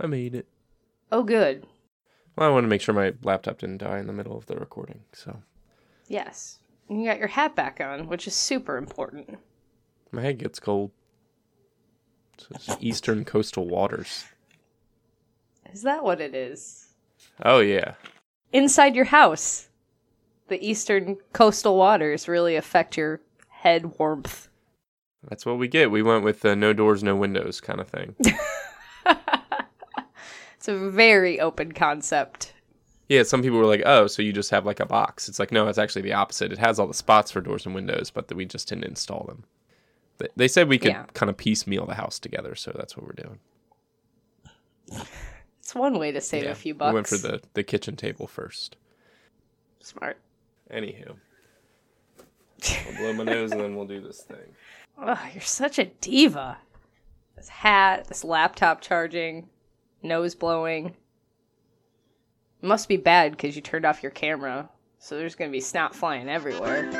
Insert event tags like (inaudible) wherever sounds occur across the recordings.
I made it. Oh, good. Well, I want to make sure my laptop didn't die in the middle of the recording. So Yes. And you got your hat back on, which is super important. my head gets cold. So it's eastern coastal waters. Is that what it is? Oh yeah. Inside your house, the eastern coastal waters really affect your head warmth. That's what we get. We went with the no doors, no windows kind of thing. (laughs) It's a very open concept. yeah, some people were like, "Oh, so you just have like a box?" It's like, no, it's actually the opposite. It has all the spots for doors and windows, but we just didn't install them. They- said we could Yeah. kind of piecemeal the house together, so that's what we're doing. It's one way to save Yeah, a few bucks. We went for the the kitchen table first. smart. Anywho, I'll blow my nose and then we'll do this thing. (laughs) Oh, you're such a diva. This hat, this laptop charging, nose blowing. It must be bad because you turned off your camera, so there's gonna be snot flying everywhere.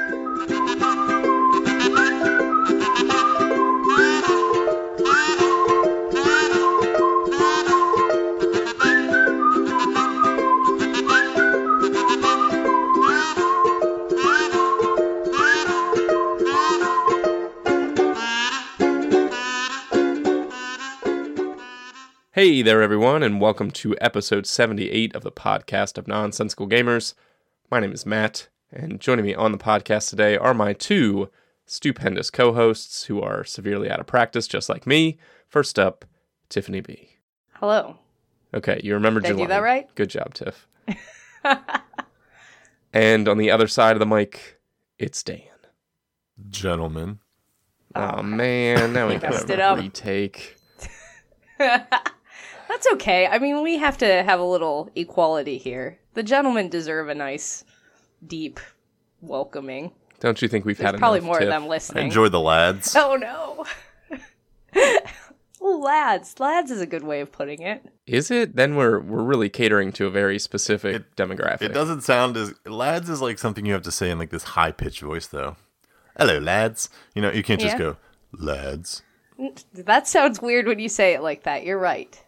Hey there, everyone, and welcome to episode 78 of the podcast of Nonsensical Gamers. My name is Matt, and joining me on the podcast today are my two stupendous co hosts who are severely out of practice, just like me. First up, Tiffany B. Hello. Okay, you remembered Did I your do that right? Good job, Tiff. (laughs) and on the other side of the mic, it's Dan. Gentlemen. Oh, man, now we got (laughs) Messed a it up. retake. (laughs) That's okay. I mean, we have to have a little equality here. The gentlemen deserve a nice, deep welcoming. Don't you think we've There's had probably enough, more Tiff? of them I listening. enjoy the lads. (laughs) Oh no. (laughs) lads. Lads is a good way of putting it. Is it? Then we're we're really catering to a very specific demographic. It doesn't sound as lads is like something you have to say in like this high pitched voice though. Hello, lads. You know, you can't just Yeah. go lads. That sounds weird when you say it like that. You're right.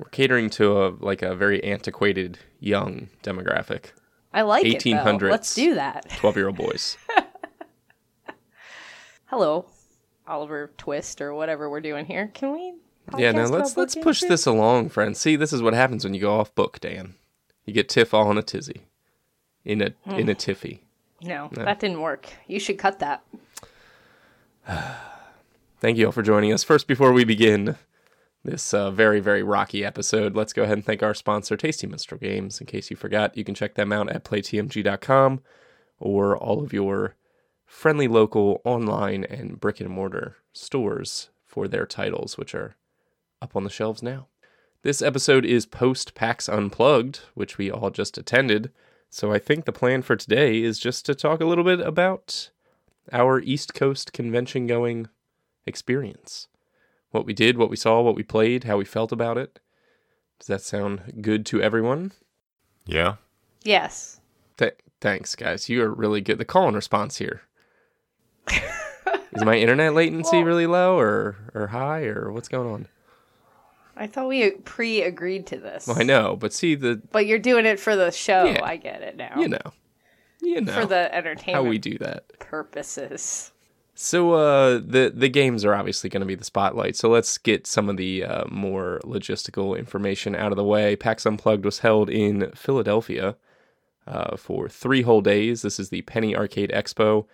We're catering to a like a very antiquated young demographic. I like it. though. 1800s. Let's do that. (laughs) Twelve year old boys. Hello, Oliver Twist or whatever we're doing here. Can we? yeah, now let's let's push this along, friends. See, this is what happens when you go off book, Dan. You get Tiff all in a tizzy. In a Hmm. in a tiffy. here? No, that didn't work. You should cut that. (sighs) Thank you all for joining us. First, before we begin this uh, very, very rocky episode, let's go ahead and thank our sponsor, Tasty Minstrel Games. In case you forgot, you can check them out at playtmg.com or all of your friendly local online and brick and mortar stores for their titles, which are up on the shelves now. This episode is post PAX Unplugged, which we all just attended. So I think the plan for today is just to talk a little bit about our East Coast convention going experience. What we did, what we saw, what we played, how we felt about it. Does that sound good to everyone? Yeah. Yes. Th- thanks, guys. You are really good. The call and response here. Is my (laughs) internet latency Well- really low or, or high or what's going on? I thought we pre-agreed to this. Well, I know, but see the But you're doing it for the show. Yeah. I get it now. you know, you know for the entertainment. how we do that. purposes. So uh, the the games are obviously going to be the spotlight. So let's get some of the uh, more logistical information out of the way. PAX Unplugged was held in Philadelphia uh, for three whole days. This is the Penny Arcade Expo.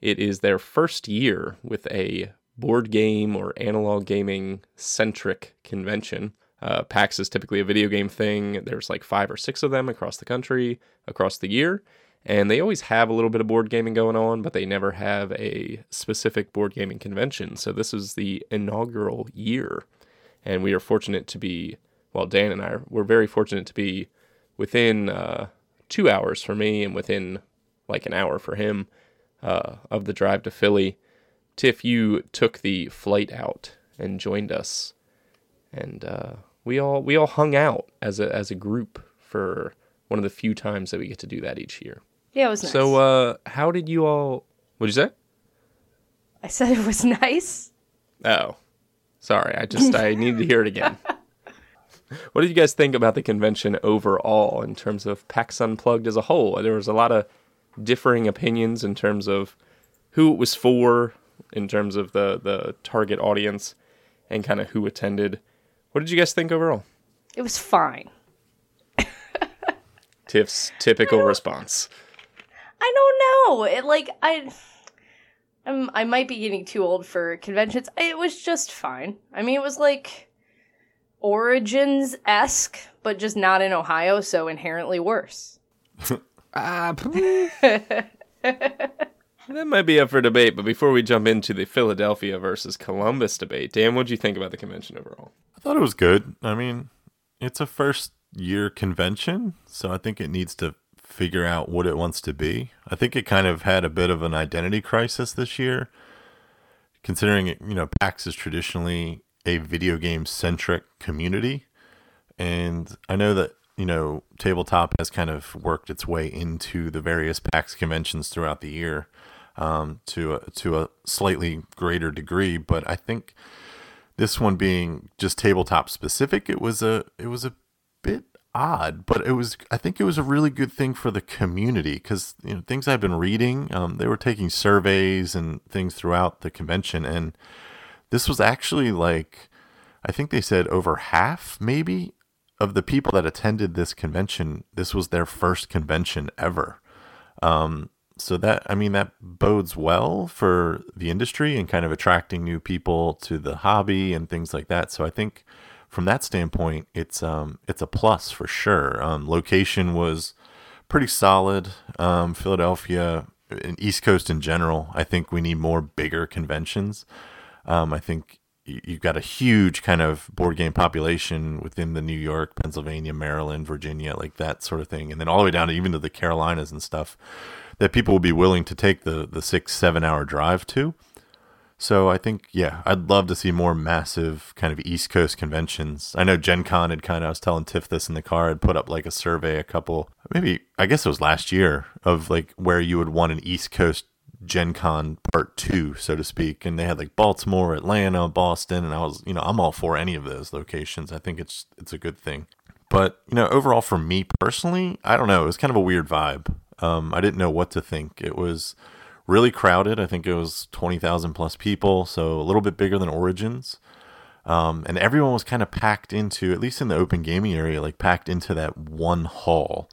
It is their first year with a board game or analog gaming centric convention. Uh, PAX is typically a video game thing. There's like five or six of them across the country, across the year. And they always have a little bit of board gaming going on, but they never have a specific board gaming convention. So this is the inaugural year. And we are fortunate to be, well, Dan and I, are, we're very fortunate to be within uh, two hours for me and within like an hour for him uh, of the drive to Philly. Tiff, you took the flight out and joined us, and uh, we all we all hung out as a as a group for one of the few times that we get to do that each year. Yeah, it was nice. So, uh, how did you all? What'd you say? I said it was (laughs) nice. Oh, sorry. I just I (laughs) needed to hear it again. what did you guys think about the convention overall in terms of PAX Unplugged as a whole? There was a lot of differing opinions in terms of who it was for, in terms of the the target audience, and kind of who attended. What did you guys think overall? It was fine. (laughs) Tiff's typical response. I don't know. It like I I'm, I might be getting too old for conventions. It was just fine. I mean, it was like Origins esque, but just not in Ohio, so inherently worse. (laughs) Ah, (laughs) that might be up for debate. But before we jump into the Philadelphia versus Columbus debate, Dan, what do you think about the convention overall? I thought it was good. I mean, it's a first year convention, so I think it needs to figure out what it wants to be. I think it kind of had a bit of an identity crisis this year, considering it, you know, PAX is traditionally a video game centric community. And I know that, you know, tabletop has kind of worked its way into the various PAX conventions throughout the year um, to, a, to a slightly greater degree. But I think this one being just tabletop specific, it was a, it was a bit odd, but it was I think it was a really good thing for the community because you know things I've been reading, um, they were taking surveys and things throughout the convention, and this was actually like I think they said over half maybe of the people that attended this convention, this was their first convention ever. Um, so that I mean that bodes well for the industry and kind of attracting new people to the hobby and things like that. So I think from that standpoint, it's um it's a plus for sure. Um, location was pretty solid. Um, Philadelphia and East Coast in general, I think we need more bigger conventions. Um, I think you've got a huge kind of board game population within the New York, Pennsylvania, Maryland, Virginia, like that sort of thing, and then all the way down to even to the Carolinas and stuff that people will be willing to take the the six seven hour drive to. So I think, yeah, I'd love to see more massive kind of East Coast conventions. I know Gen Con had kind of, I was telling Tiff this in the car, had put up like a survey a couple, maybe, I guess it was last year, of like where you would want an East Coast Gen Con part two, so to speak. And they had like Baltimore, Atlanta, Boston, and I was, you know, I'm all for any of those locations. I think it's it's a good thing. But, you know, overall for me personally, I don't know, it was kind of a weird vibe. Um, I didn't know what to think. It was really crowded. I think it was 20,000 plus people, so a little bit bigger than Origins. Um, and everyone was kind of packed into, at least in the open gaming area, like packed into that one hall.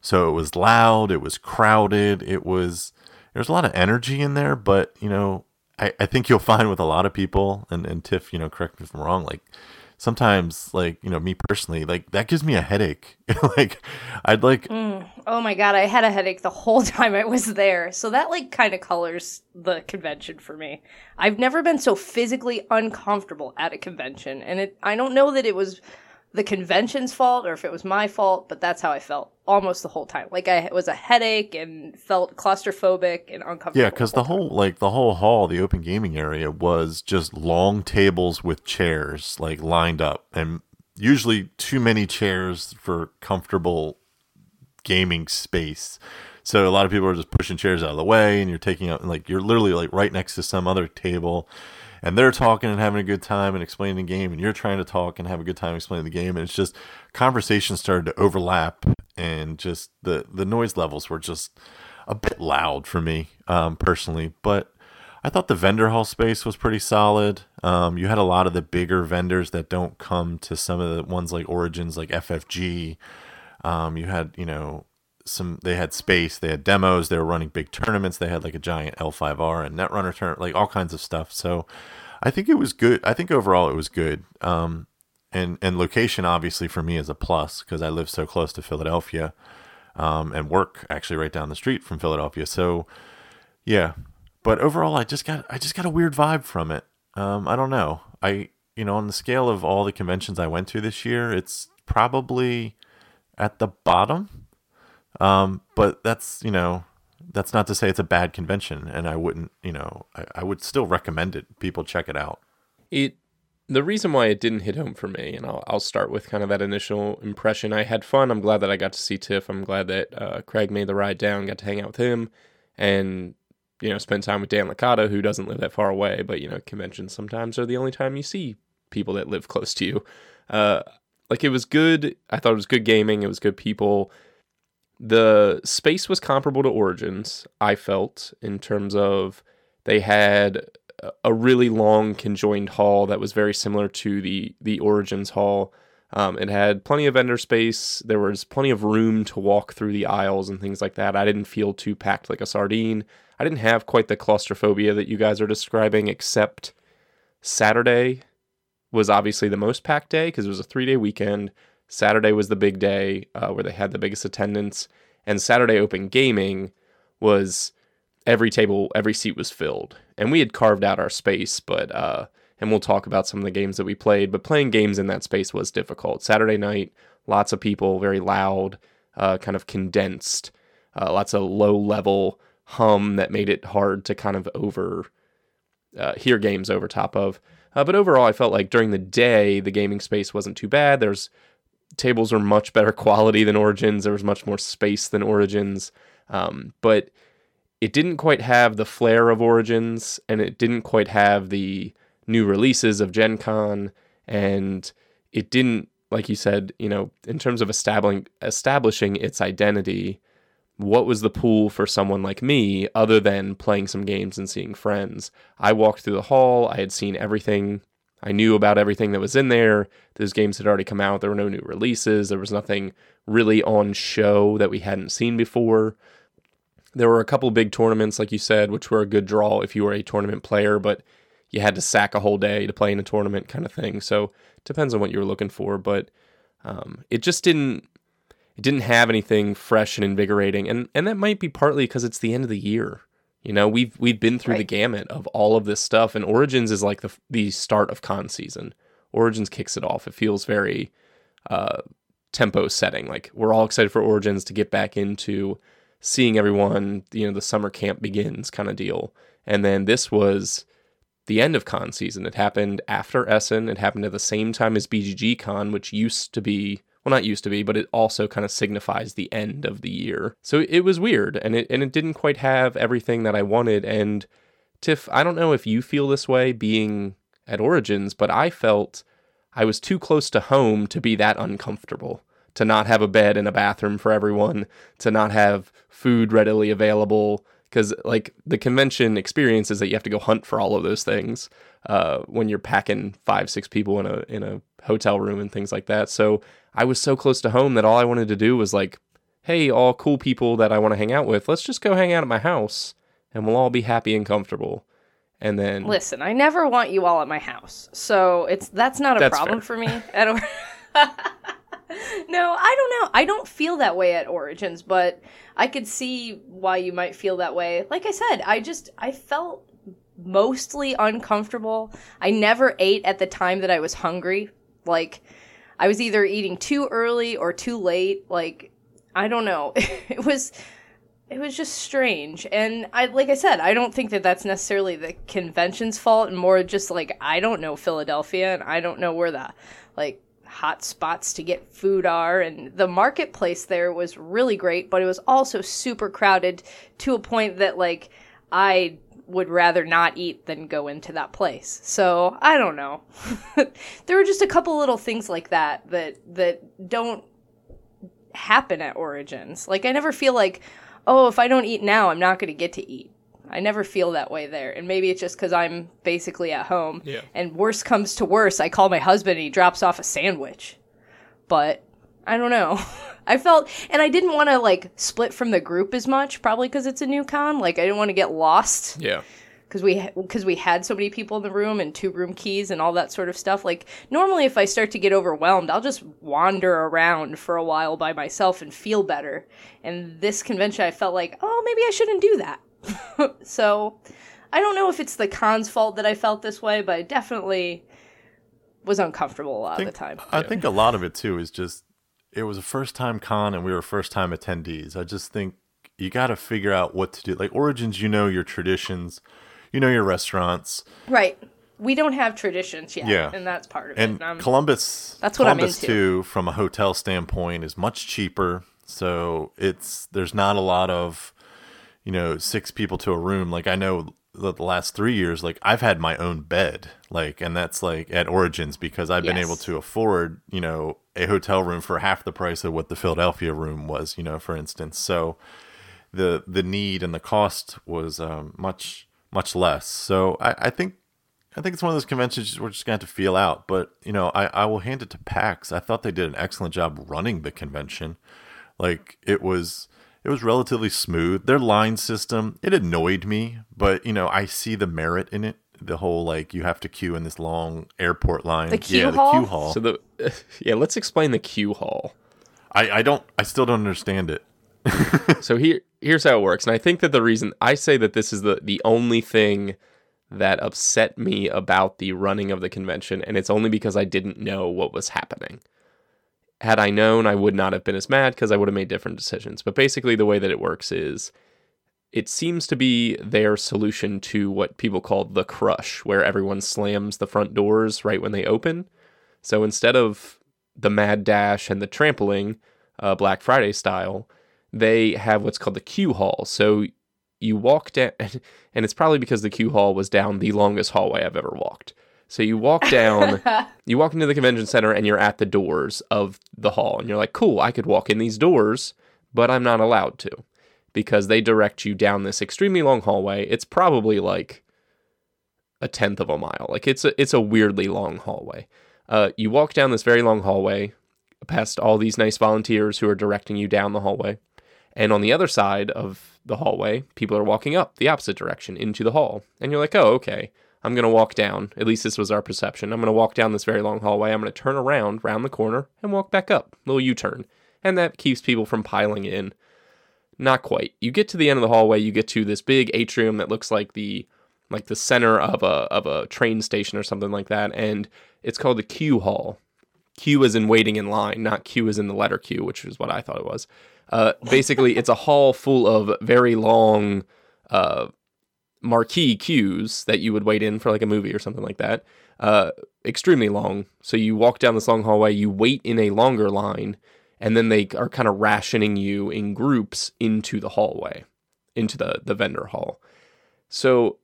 So it was loud, it was crowded, it was, there was a lot of energy in there, but, you know, I, I think you'll (laughs) find with a lot of people, and, and Tiff, you know, correct me if I'm wrong, like sometimes like you know me personally like that gives me a headache. (laughs) Like i'd like mm. oh my god i had a headache the whole (laughs) time i was there. So that like kind of colors the convention for me. I've never been so physically uncomfortable at a convention and it i don't know that it was the convention's fault or if it was my fault, but that's how I felt almost the whole time. Like I was a headache and felt claustrophobic and uncomfortable. Yeah, because the whole, the whole like the whole hall, the open gaming area was just long tables with chairs like lined up, and usually too many chairs for comfortable gaming space. So a lot of people are just pushing chairs out of the way, and you're taking up like you're literally like right next to some other table and they're talking and having a good time and explaining the game, and you're trying to talk and have a good time explaining the game, and it's just conversations started to overlap, and just the the noise levels were just a bit loud for me um, personally, but. I thought the vendor hall space was pretty solid. Um, you had a lot of the bigger vendors that don't come to some of the ones like Origins, like FFG. Um, you had, you know, some they had space they had demos they were running big tournaments they had like a giant l5r and netrunner turn like all kinds of stuff. So i think it was good i think overall it was good. Um, and and location obviously for me is a plus because i live so close to philadelphia um, and work actually right down the street from philadelphia. So yeah but overall i just got i just got a weird vibe from it. Um, i don't know. I you know on the scale of all the conventions i went to this year it's probably at the bottom um, but that's you know that's not to say it's a bad convention, and I wouldn't you know I, I would still recommend it. People check it out. It the reason why it didn't hit home for me, and I'll, I'll start with kind of that initial impression. I had fun. I'm glad that I got to see Tiff. I'm glad that uh, Craig made the ride down, got to hang out with him, and you know spend time with Dan Licata, who doesn't live that far away. But you know conventions sometimes are the only time you see people that live close to you. Uh, like it was good. I thought it was good gaming. It was good people. The space was comparable to Origins. I felt in terms of they had a really long conjoined hall that was very similar to the the Origins hall. Um, it had plenty of vendor space. There was plenty of room to walk through the aisles and things like that. I didn't feel too packed like a sardine. I didn't have quite the claustrophobia that you guys are describing, except Saturday was obviously the most packed day because it was a three day weekend. Saturday was the big day uh, where they had the biggest attendance, and Saturday Open Gaming was every table, every seat was filled, and we had carved out our space, but uh, and we'll talk about some of the games that we played, but playing games in that space was difficult. Saturday night, lots of people, very loud, uh, kind of condensed, uh, lots of low level hum that made it hard to kind of over uh, hear games over top of. Uh, but overall, I felt like during the day, the gaming space wasn't too bad. There's tables were much better quality than Origins. There was much more space than Origins. Um, but it didn't quite have the flair of Origins, and it didn't quite have the new releases of Gen Con, and it didn't, like you said, you know, in terms of establishing establishing its identity, what was the pool for someone like me other than playing some games and seeing friends? I walked through the hall, I had seen everything. I knew about everything that was in there. Those games had already come out. There were no new releases. There was nothing really on show that we hadn't seen before. There were a couple big tournaments, like you said, which were a good draw if you were a tournament player, but you had to sack a whole day to play in a tournament kind of thing. So it depends on what you were looking for, but um, it just didn't it didn't have anything fresh and invigorating, and and that might be partly because it's the end of the year. You know, we've we've been through right. the gamut of all of this stuff, and Origins is like the the start of con season. Origins kicks it off. It feels very uh, tempo setting. Like we're all excited for Origins to get back into seeing everyone. You know, the summer camp begins kind of deal. And then this was the end of con season. It happened after Essen. It happened at the same time as BGG Con, which used to be well not used to be but it also kind of signifies the end of the year. So it was weird and it and it didn't quite have everything that i wanted and tiff i don't know if you feel this way being at origins but i felt i was too close to home to be that uncomfortable to not have a bed and a bathroom for everyone to not have food readily available because like the convention experience is that you have to go hunt for all of those things uh, when you're packing five six people in a in a hotel room and things like that. So I was so close to home that all I wanted to do was like, hey, all cool people that I want to hang out with, let's just go hang out at my house and we'll all be happy and comfortable. And then Listen, I never want you all at my house. So it's that's not a that's problem fair. for me at or- (laughs) No, I don't know. I don't feel that way at Origins, but I could see why you might feel that way. Like I said, I just I felt mostly uncomfortable. I never ate at the time that I was hungry. Like I was either eating too early or too late. Like, I don't know. (laughs) it was it was just strange and i like i said i don't think that that's necessarily the convention's fault and more just like i don't know philadelphia and i don't know where the like hot spots to get food are and the marketplace there was really great but it was also super crowded to a point that like i would rather not eat than go into that place. So I don't know. (laughs) there are just a couple little things like that that that don't happen at Origins. Like I never feel like, oh, if I don't eat now, I'm not going to get to eat. I never feel that way there. And maybe it's just because I'm basically at home. Yeah. And worse comes to worse, I call my husband and he drops off a sandwich. But I don't know. (laughs) I felt, and I didn't want to like split from the group as much, probably because it's a new con. Like I didn't want to get lost. Yeah. Because we because we had so many people in the room and two room keys and all that sort of stuff. Like normally, if I start to get overwhelmed, I'll just wander around for a while by myself and feel better. And this convention, I felt like, oh, maybe I shouldn't do that. (laughs) so I don't know if it's the con's fault that I felt this way, but I definitely was uncomfortable a lot think, of the time. I think a lot of it too is just it was a first time con and we were first time attendees. I just think you got to figure out what to do. Like Origins, you know your traditions, you know your restaurants. Right. We don't have traditions yet, yeah. and that's part of and it. And Columbus, that's what Columbus I'm into. too, from a hotel standpoint, is much cheaper. So it's there's not a lot of, you know, six people to a room. Like I know the, the last three years, like I've had my own bed, like, and that's like at Origins because I've been able to afford, you know, a hotel room for half the price of what the Philadelphia room was, you know, for instance. So the the need and the cost was um, much much less. So I, I think I think it's one of those conventions we're just gonna have to feel out. But you know, I, I will hand it to PAX. I thought they did an excellent job running the convention. Like it was it was relatively smooth. Their line system, it annoyed me, but you know, I see the merit in it. The whole like you have to queue in this long airport line. The queue yeah, hall? the queue hall. So the (laughs) yeah, let's explain the queue hall. I, I don't I still don't understand it. (laughs) So here here's how it works. And I think that the reason I say that this is the the only thing that upset me about the running of the convention and it's only because I didn't know what was happening. Had I known, I would not have been as mad because I would have made different decisions. But basically the way that it works is it seems to be their solution to what people call the crush, where everyone slams the front doors right when they open. So instead of the mad dash and the trampling, uh, Black Friday style, they have what's called the queue hall. So you walk down, (laughs) and it's probably because the queue hall was down the longest hallway I've ever walked. So you walk down, (laughs) you walk into the convention center, and you're at the doors of the hall, and you're like, cool, I could walk in these doors, but I'm not allowed to because they direct you down this extremely long hallway. It's probably like a tenth of a mile. Like it's a it's a weirdly long hallway. Uh, you walk down this very long hallway past all these nice volunteers who are directing you down the hallway. And on the other side of the hallway, people are walking up the opposite direction into the hall. And you're like, oh, okay, I'm going to walk down. At least this was our perception. I'm going to walk down this very long hallway. I'm going to turn around, round the corner, and walk back up. Little U turn. And that keeps people from piling in. Not quite. You get to the end of the hallway, you get to this big atrium that looks like the like the center of a of a train station or something like that, and it's called the queue hall. Q is in waiting in line, not Q is in the letter Q, which is what I thought it was. Uh, basically, it's a hall full of very long uh, marquee queues that you would wait in for like a movie or something like that. Uh, extremely long. So you walk down this long hallway, you wait in a longer line, and then they are kind of rationing you in groups into the hallway, into the the vendor hall. So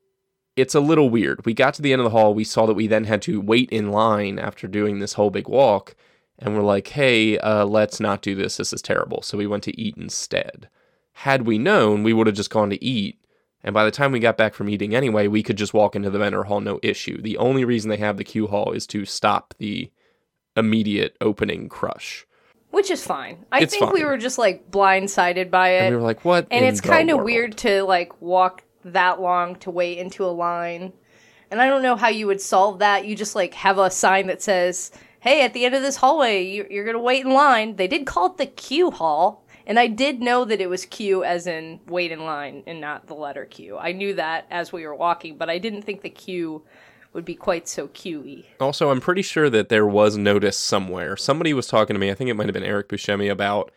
it's a little weird. We got to the end of the hall, we saw that we then had to wait in line after doing this whole big walk, and we're like, "Hey, uh, let's not do this. This is terrible." So we went to eat instead. Had we known, we would have just gone to eat. And by the time we got back from eating anyway, we could just walk into the vendor hall, no issue. The only reason they have the queue hall is to stop the immediate opening crush. Which is fine. I It's think we were just like blindsided by it. And we were like, what? and it's kind of weird to like walk that long to wait into a line and i don't know how you would solve that you just like have a sign that says hey at the end of this hallway you- you're gonna wait in line they did call it the q hall and i did know that it was q as in wait in line and not the letter q i knew that as we were walking but i didn't think the q would be quite so q-y Also, I'm pretty sure that there was notice somewhere. Somebody was talking to me. I think it might have been Eric Buscemi about.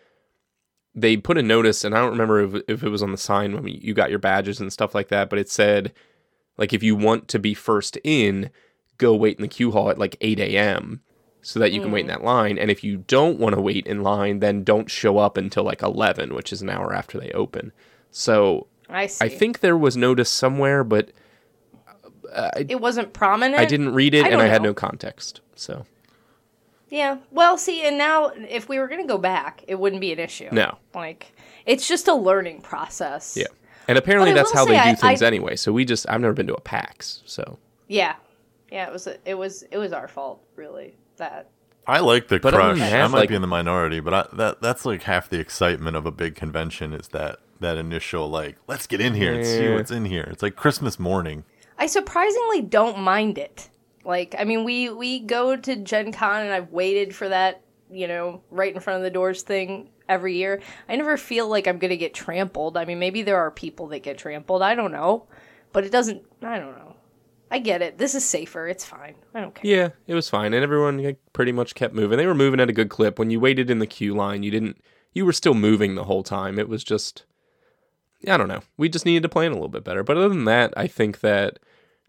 They put a notice, and I don't remember if, if it was on the sign when you got your badges and stuff like that. But it said, like, if you want to be first in, go wait in the queue hall at like 8 a.m. so that you can wait in mm-hmm. that line. And if you don't want to wait in line, then don't show up until like 11, which is an hour after they open. So i see I think there was notice somewhere, but uh, it wasn't prominent I didn't read it I and I had no context. So Yeah. Well, see, and now if we were going to go back, it wouldn't be an issue. No. Like, it's just a learning process. Yeah. And apparently that's how they do things I- anyway. So we just I've never been to a PAX, so Yeah. Yeah, it was it was it was our fault, really. That I like the But other crush. than I might like- be in the minority, but I, that that's like half the excitement of a big convention is that that initial like let's get in here and see what's in here. It's like Christmas morning. I surprisingly don't mind it. Like, I mean, we we go to Gen Con and I've waited for that, you know, right in front of the doors thing every year. I never feel like I'm going to get trampled. I mean, maybe there are people that get trampled. I don't know. But it doesn't I don't know. I get it. This is safer. It's fine. I don't care. yeah, it was fine, and everyone like, pretty much kept moving. They were moving at a good clip. When you waited in the queue line, you didn't. You were still moving the whole time. It was just, I don't know. We just needed to plan a little bit better. But other than that, I think that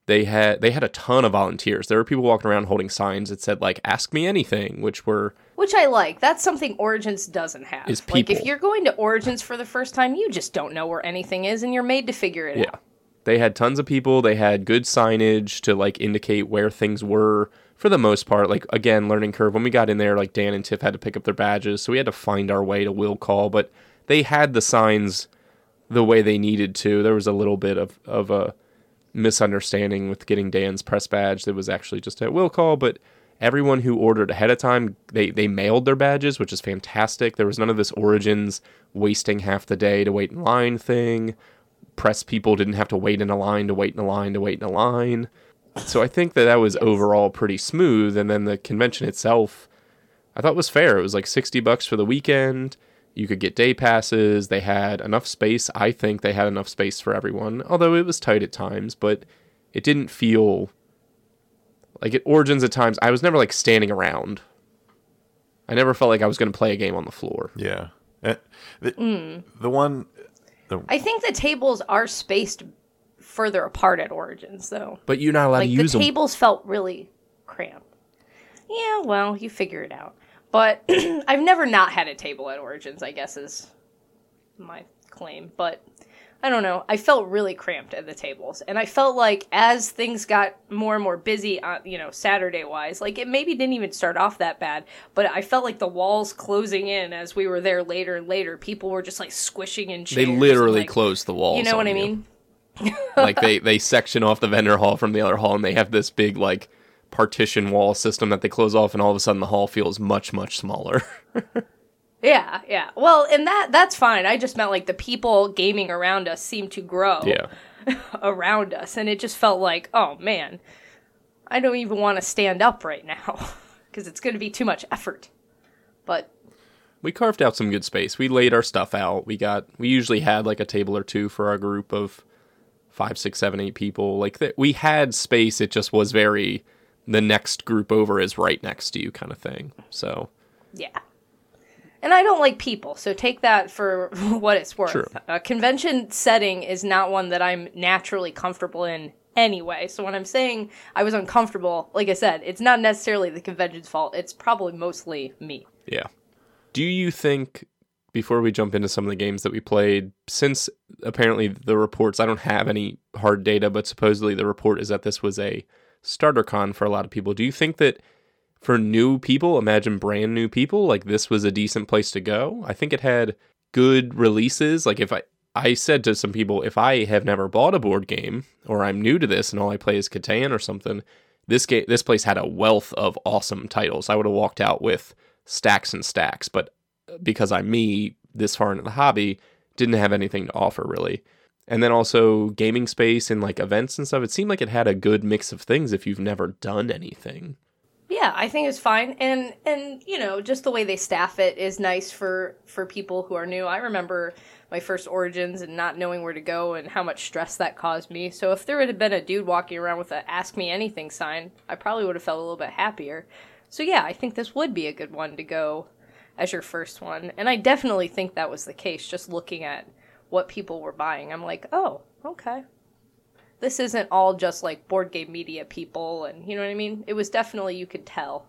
they had they had a ton of volunteers. There were people walking around holding signs that said like "Ask me anything," which were Which I like. That's something Origins doesn't have. Is Like if you're going to Origins for the first time, you just don't know where anything is and you're made to figure it Yeah. out. They had tons of people. They had good signage to like indicate where things were for the most part. Like again, learning curve. When we got in there, like Dan and Tiff had to pick up their badges, so we had to find our way to will call. But they had the signs the way they needed to. There was a little bit of of a misunderstanding with getting Dan's press badge. That was actually just at will call, but everyone who ordered ahead of time they they mailed their badges which is fantastic there was none of this origins wasting half the day to wait in line thing press people didn't have to wait in a line to wait in a line to wait in a line. So i think that that was overall pretty smooth. And then the convention itself i thought was fair. It was like 60 bucks for the weekend. You could get day passes. They had enough space. I think they had enough space for everyone although it was tight at times but it didn't feel like at Origins at times, I was never like standing around. I never felt like I was going to play a game on the floor. Yeah. Eh, The, the one, I think the tables are spaced further apart at Origins, though. But you're not allowed like to the use them. The tables felt really cramped. Yeah, well, you figure it out. But (clears throat) I've never not had a table at Origins. I guess is my claim. But I don't know. I felt really cramped at the tables, and I felt like as things got more and more busy, on you know Saturday wise, like it maybe didn't even start off that bad, but I felt like the walls closing in as we were there later and later. People were just like squishing in They chairs. and, literally like, closed the walls. You know what I mean? (laughs) like they they section off the vendor hall from the other hall, and they have this big like partition wall system that they close off, and all of a sudden the hall feels much much smaller. (laughs) Yeah, yeah. Well, and that that's fine. I just meant like the people gaming around us seemed to grow yeah. (laughs) around us, and it just felt like, oh man, I don't even want to stand up right now (laughs) because it's going to be too much effort. But we carved out some good space. We laid our stuff out. We got we usually had like a table or two for our group of five, six, seven, eight people. Like that we had space. It just was very the next group over is right next to you kind of thing. So yeah. And I don't like people, so take that for (laughs) what it's worth. True. A convention setting is not one that I'm naturally comfortable in anyway. So when I'm saying I was uncomfortable, like I said, it's not necessarily the convention's fault. It's probably mostly me. Yeah. Do you think before we jump into some of the games that we played, since apparently the reports I don't have any hard data, but supposedly the report is that this was a starter con for a lot of people. Do you think that for new people, imagine brand new people, like this was a decent place to go? I think it had good releases. Like if I I said to some people, if I have never bought a board game or I'm new to this and all I play is Catan or something, this game this place had a wealth of awesome titles. I would have walked out with stacks and stacks, but uh, because I'm me this far into the hobby, didn't have anything to offer really. And then also gaming space and like events and stuff. It seemed like it had a good mix of things if you've never done anything. Yeah, I think it's fine, and and you know, just the way they staff it is nice for for people who are new. I remember my first origins and not knowing where to go and how much stress that caused me. So if there had been a dude walking around with a "Ask Me Anything" sign, I probably would have felt a little bit happier. So yeah, I think this would be a good one to go as your first one, and I definitely think that was the case. Just looking at what people were buying, I'm like, oh, okay, this isn't all just like board game media people and you know what I mean? It was definitely you could tell.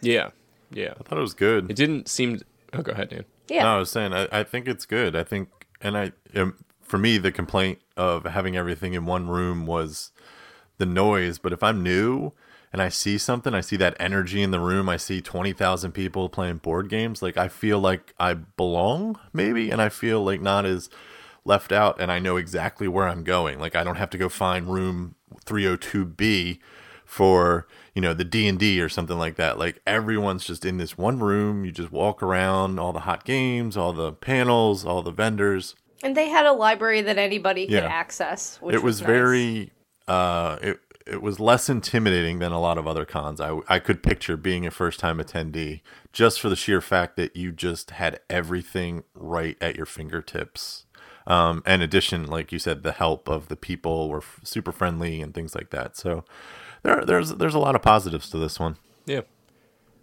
Yeah. Yeah. I thought it was good. It didn't seem Oh, go ahead, Dan. Yeah. No, I was saying I, I think it's good. I think, and I um, for me the complaint of having everything in one room was the noise. But if I'm new and I see something, I see that energy in the room. I see twenty thousand people playing board games. Like I feel like I belong, maybe, and I feel like not as left out. And I know exactly where I'm going. Like I don't have to go find room three hundred two B for you know the d&d or something like that like everyone's just in this one room you just walk around all the hot games all the panels all the vendors And they had a library that anybody could Yeah. access. Which it was nice. very uh it it was less intimidating than a lot of other cons. I, I could picture being a first time attendee just for the sheer fact that you just had everything right at your fingertips. Um, in addition, like you said, the help of the people were f- super friendly and things like that. So there, there's there's a lot of positives to this one. Yeah.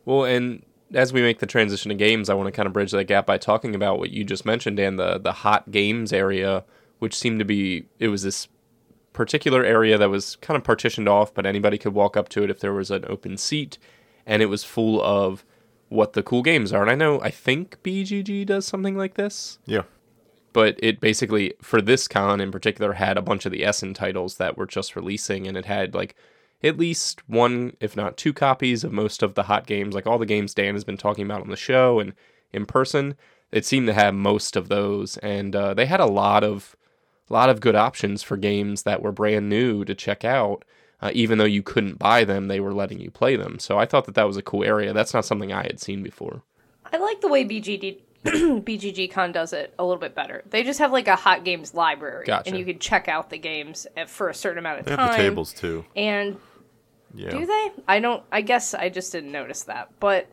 Well, and as we make the transition to games, I want to kind of bridge that gap by talking about what you just mentioned, Dan, the the hot games area, which seemed to be it was this particular area that was kind of partitioned off, but anybody could walk up to it if there was an open seat, and it was full of what the cool games are. And I know I think BGG does something like this. Yeah. But it basically for this con in particular had a bunch of the Essen titles that were just releasing, and it had like at least one, if not two copies of most of the hot games, like all the games Dan has been talking about on the show and in person. It seemed to have most of those, and uh, they had a lot of a lot of good options for games that were brand new to check out. Uh, even though you couldn't buy them, they were letting you play them. So I thought that that was a cool area. That's not something I had seen before. I like the way BGD (clears throat) BGG Con does it a little bit better. They just have like a hot games library, Gotcha. and you can check out the games at- for a certain amount of They time. have the tables too. And Yeah. do they? I don't. I guess I just didn't notice that. But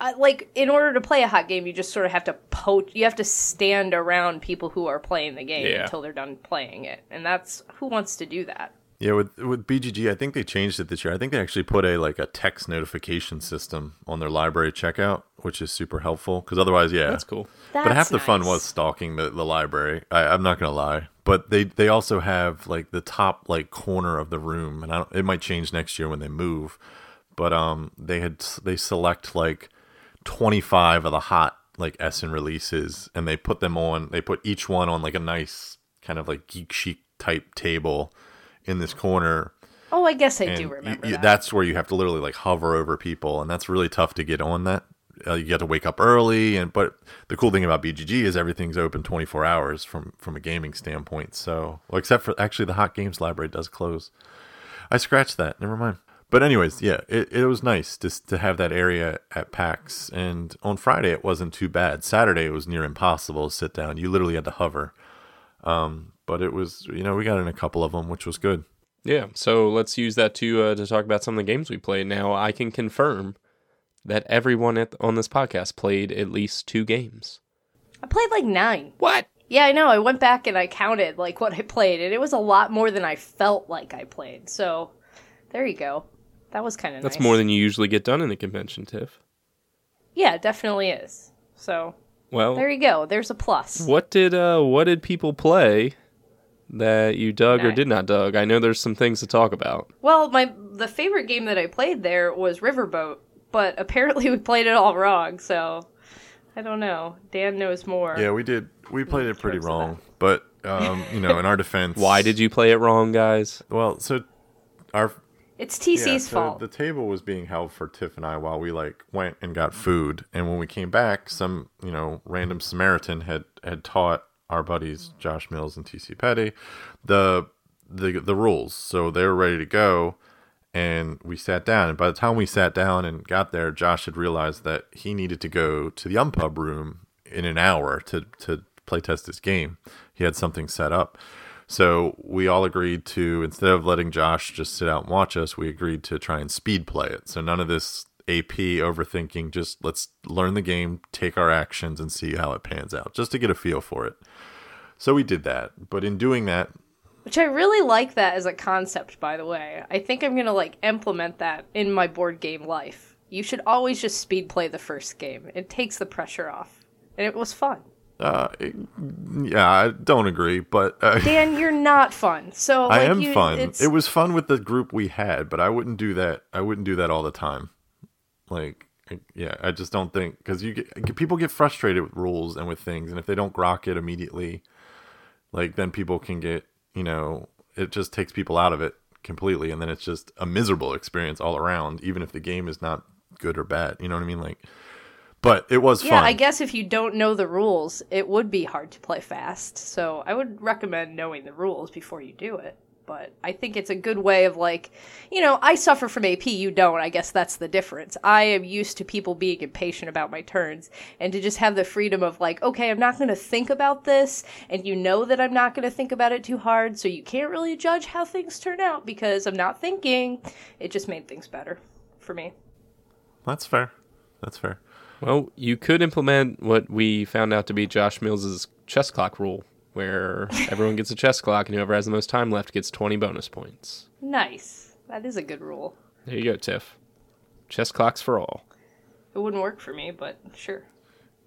I, like, in order to play a hot game, you just sort of have to poach. You have to stand around people who are playing the game Yeah. until they're done playing it, and that's who wants to do that. Yeah, with with BGG, I think they changed it this year. I think they actually put a like a text notification system on their library checkout, which is super helpful. Because otherwise, yeah, That's cool. That's but half the fun was stalking the, the library. I, I'm not gonna lie, but they they also have like the top like corner of the room, and I don't, it might change next year when they move. But um, they had they select like 25 of the hot like Essen releases, and they put them on. They put each one on like a nice kind of like geek chic type table in this corner. Oh, I guess I and do remember you- that. that's where you have to literally like hover over people and that's really tough to get on that. Uh, you have to wake up early and but the cool thing about bgg is everything's open 24 hours from from a gaming standpoint. So well, except for actually the hot games library does close. I scratched that. Never mind. But anyways yeah it, it was nice just to have that area at pax. And on friday it wasn't too bad. Saturday it was near impossible to sit down. You literally had to hover um but it was you know we got in a couple of them which was good Yeah, so let's use that to uh, to talk about some of the games we played. Now I can confirm that everyone at, on this podcast played at least two games. I played like nine. What? Yeah, I know. I went back and I counted like what I played, and it was a lot more than I felt like I played. So there you go. That was kind of That's more than you usually get done in a convention, Tiff. Yeah, it definitely is. So Well, there you go. There's a plus. what did uh what did people play that you dug or did not dug? I know there's some things to talk about. Well, my the favorite game that I played there was Riverboat, but (laughs) apparently we played it all wrong. So I don't know. Dan knows more. Yeah, we did. We played it pretty wrong, but um, you know, in our (laughs) defense, Why did you play it wrong, guys? Well, so our It's TC's yeah, so fault. the table was being held for Tiff and I while we like went and got food, and when we came back, some you know random Samaritan had had taught our buddies Josh Mills and TC Petty the the the rules, so they were ready to go. And we sat down, and by the time we sat down and got there, Josh had realized that he needed to go to the Unpub room in an hour to to play test his game. He had something set up. So we all agreed to instead of letting Josh just sit out and watch us, we agreed to try and speed play it. So none of this AP overthinking, just let's learn the game, take our actions and see how it pans out, just to get a feel for it. So we did that. But in doing that, Which I really like that as a concept, by the way. I think I'm gonna like implement that in my board game life. You should always just speed play the first game. It takes the pressure off. And it was fun. Uh, yeah, I don't agree, but uh, (laughs) Dan, you're not fun. So I like, am you, fun. It's, It was fun with the group we had, but I wouldn't do that. I wouldn't do that all the time. Like, yeah, I just don't think because you get people get frustrated with rules and with things, and if they don't grok it immediately, like then people can get you know it just takes people out of it completely, and then it's just a miserable experience all around, even if the game is not good or bad. You know what I mean? Like, but it was yeah, fun. I guess if you don't know the rules, it would be hard to play fast. So I would recommend knowing the rules before you do it. But I think it's a good way of like, you know, I suffer from AP, you don't. I guess that's the difference. I am used to people being impatient about my turns and to just have the freedom of like, okay, I'm not going to think about this and you know that I'm not going to think about it too hard, so you can't really judge how things turn out because I'm not thinking. It just made things better for me. That's fair. That's fair. Well, you could implement what we found out to be Josh Mills's chess clock rule, where (laughs) everyone gets a chess clock and whoever has the most time left gets 20 bonus points. Nice. That is a good rule. There you go, Tiff. Chess clocks for all. It wouldn't work for me, but sure.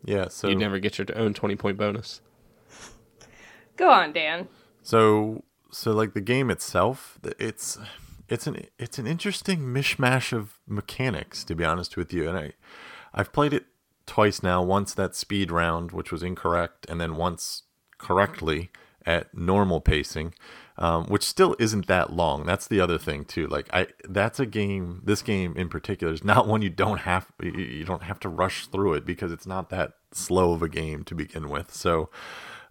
Yeah. So You'd never get your own 20 point bonus. (laughs) Go on, Dan. So so like the game itself, it's it's an it's an interesting mishmash of mechanics to be honest with you. And I I've played it twice now. Once that speed round, which was incorrect, and then once correctly at normal pacing, um, which still isn't that long. That's the other thing too. Like I, that's a game. This game in particular is not (laughs) one you don't have. You don't have to rush through it because it's not that slow of a game to begin with. So.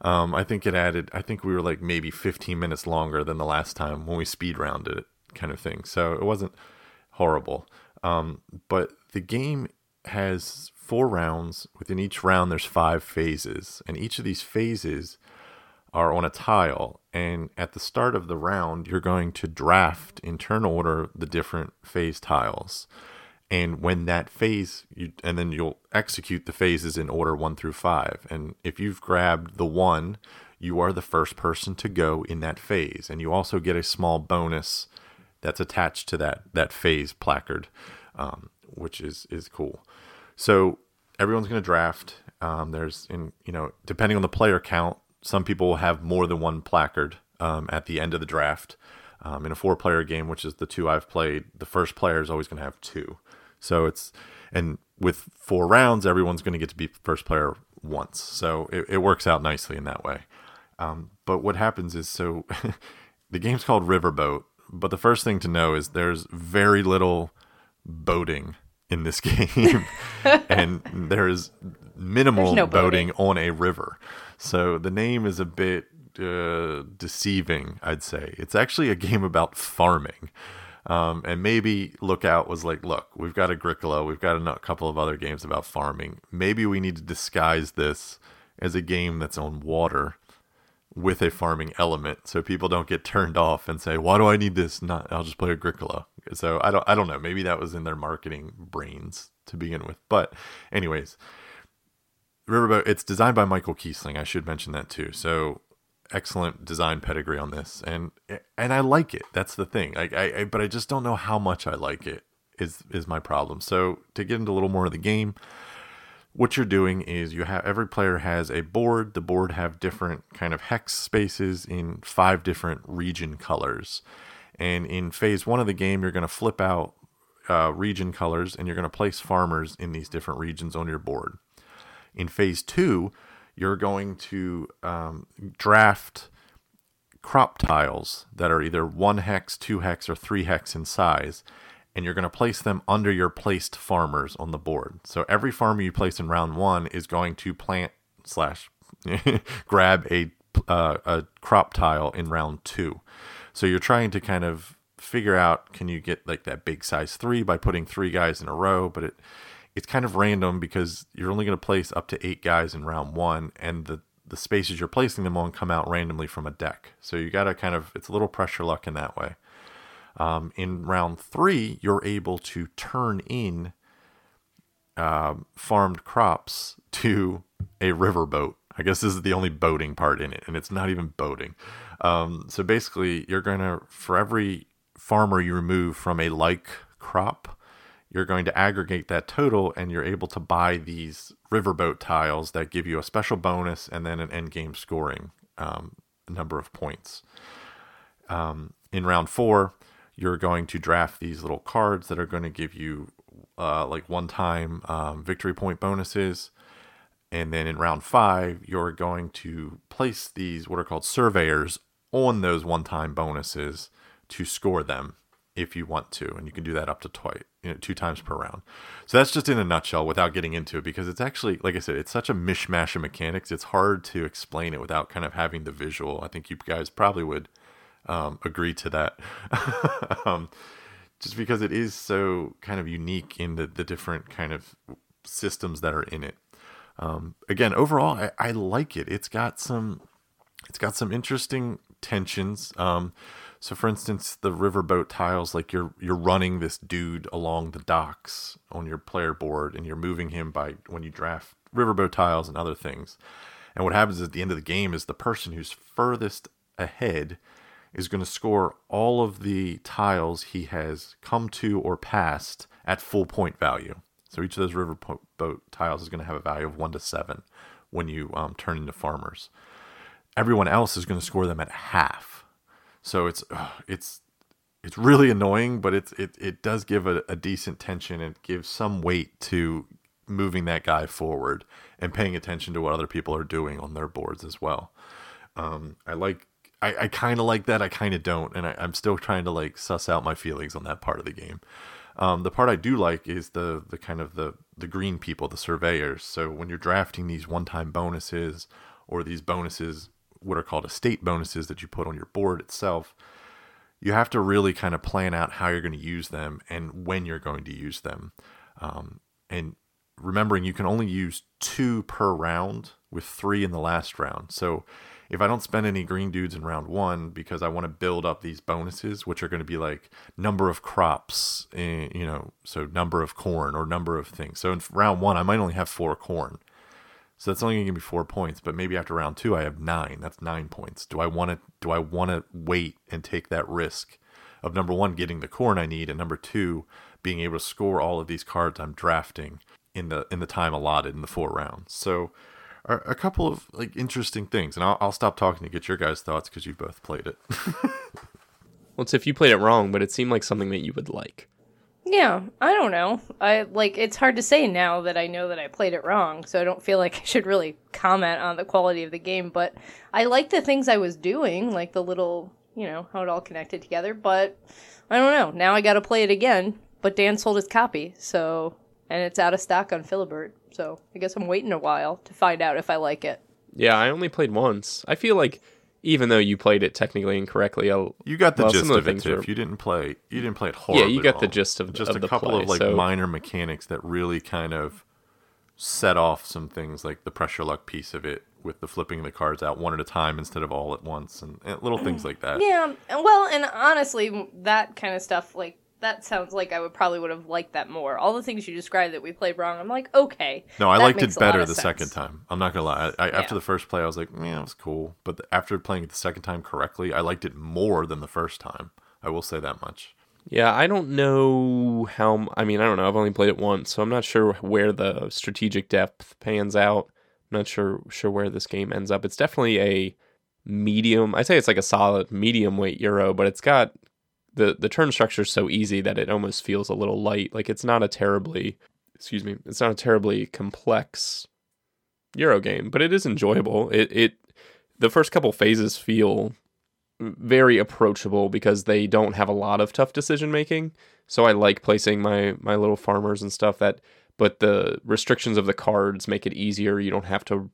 Um, I think it added. I think we were like maybe 15 minutes longer than the last time when we speed rounded it, kind of thing. So it wasn't horrible. Um, but the game has four rounds. Within each round, there's five phases, and each of these phases are on a tile. And at the start of the round, you're going to draft in turn order the different phase tiles. And when that phase, you and then you'll execute the phases in order one through five. And if you've grabbed the one, you are the first person to go in that phase. And you also get a small bonus that's attached to that that phase placard, um, which is is cool. So everyone's going to draft. Um, there's in you know depending on the player count, some people will have more than one placard um, at the end of the draft. Um, in a four player game, which is the two I've played, the first player is always going to have two. So it's, and with four rounds, everyone's going to get to be first player once. So it, it works out nicely in that way. Um, but what happens is so (laughs) the game's called Riverboat, but the first thing to know is there's very little boating in this (laughs) game, and there is minimal no boating. boating. on a river. So the name is a bit uh, deceiving, I'd say. It's actually a game about farming. Um, and maybe Lookout was like, look, we've got Agricola, we've got a couple of other games about farming. Maybe we need to disguise this as a game that's on water with a farming element so people don't get turned off and say why do i need this not i'll just play agricola so i don't i don't know. Maybe that was in their marketing brains to begin with. But anyways riverboat it's designed by michael kiesling. I should mention that too. So excellent design pedigree on this. And and i like it. That's the thing. Like I, I but i just don't know how much i like it is is my problem. So to get into a little more of the game what you're doing is you have every player has a board. The board have different kind of hex spaces in five different region colors and in phase one of the game you're going to flip out uh, region colors and you're going to place farmers in these different regions on your board in phase two you're going to um, draft crop tiles that are either one hex two hex or three hex in size and you're going to place them under your placed farmers on the board. So every farmer you place in round one is going to plant slash (laughs) grab a uh, a crop tile in round two. So you're trying to kind of figure out can you get like that big size three by putting three guys in a row, but it it's kind of random because you're only going to place up to eight guys in round one, and the the spaces you're placing them on come out randomly from a deck. So you got to kind of it's a little pressure luck in that way. Um, in round three, you're able to turn in uh, farmed crops to a riverboat. I guess this is the only boating part in it, and it's not even boating. Um, so basically, you're going to, for every farmer you remove from a like crop, you're going to aggregate that total, and you're able to buy these riverboat tiles that give you a special bonus and then an end game scoring um, number of points. Um, in round four, you're going to draft these little cards that are going to give you uh, like one time um, victory point bonuses. And then in round five, you're going to place these, what are called surveyors, on those one time bonuses to score them if you want to. And you can do that up to twice, you know, two times per round. So that's just in a nutshell without getting into it because it's actually, like I said, it's such a mishmash of mechanics. It's hard to explain it without kind of having the visual. I think you guys probably would um, agree to that. (laughs) um, just because it is so kind of unique in the, the different kind of systems that are in it. Um, again, overall, I, I, like it. It's got some, it's got some interesting tensions. Um, so, for instance, the riverboat tiles, like you're you're running this dude along the docks on your player board, and you're moving him by when you draft riverboat tiles and other things. And what happens at the end of the game is the person who's furthest ahead is going to score all of the tiles he has come to or passed at full point value. So each of those riverboat tiles is going to have a value of one to seven when you um, turn into farmers. Everyone else is going to score them at half. So it's it's it's really annoying, but it's it it does give a, a decent tension and gives some weight to moving that guy forward and paying attention to what other people are doing on their boards as well. Um, I like I, I kind of like that. I kind of don't, and I, I'm still trying to like suss out my feelings on that part of the game. Um, the part I do like is the the kind of the the green people, the surveyors. So when you're drafting these one-time bonuses or these bonuses, what are called estate bonuses that you put on your board itself, you have to really kind of plan out how you're going to use them and when you're going to use them. Um, and remembering you can only use two per round with three in the last round. So if I don't spend any green dudes in round one because I want to build up these bonuses, which are going to be like number of crops, eh, you know, so number of corn or number of things. So in round one, I might only have four corn. So that's only going to give me four points, but maybe after round two, I have nine. That's nine points. Do I want to? Do I want to wait and take that risk of number one getting the corn I need, and number two being able to score all of these cards I'm drafting in the in the time allotted in the four rounds? So a couple of like interesting things, and I'll, I'll stop talking to get your guys' thoughts because you both played it. (laughs) well, it's if you played it wrong, but it seemed like something that you would like. Yeah, I don't know. I like it's hard to say now that I know that I played it wrong, so I don't feel like I should really comment on the quality of the game, but I like the things I was doing, like the little, you know, how it all connected together, but I don't know. Now I got to play it again, but Dan sold his copy, so and it's out of stock on Philibert, So I guess I'm waiting a while to find out if I like it. Yeah, I only played once. I feel like even though you played it technically incorrectly, I'll, you got the well, gist of, of it too. Are, if you didn't play, you didn't play it horribly. Yeah, you got the gist of just of a couple play, of like so. minor mechanics that really kind of set off some things, like the pressure luck piece of it with the flipping the cards out one at a time instead of all at once, and, and little things like that. Yeah, well, and honestly, that kind of stuff like that sounds like I would probably would have liked that more. All the things you described that we played wrong, I'm like, okay. No, I liked it better the sense. second time. I'm not gonna lie. I, I, yeah. After the first play, I was like, yeah, it was cool. But the, after playing it the second time correctly, I liked it more than the first time. I will say that much. Yeah, I don't know how. I mean, I don't know. I've only played it once, so I'm not sure where the strategic depth pans out. I'm not sure sure where this game ends up. It's definitely a medium. I say it's like a solid medium weight euro, but it's got the the turn structure is so easy that it almost feels a little light. Like it's not a terribly excuse me, it's not a terribly complex Euro game, but it is enjoyable. It it the first couple phases feel very approachable because they don't have a lot of tough decision making. So I like placing my my little farmers and stuff that but the restrictions of the cards make it easier. You don't have to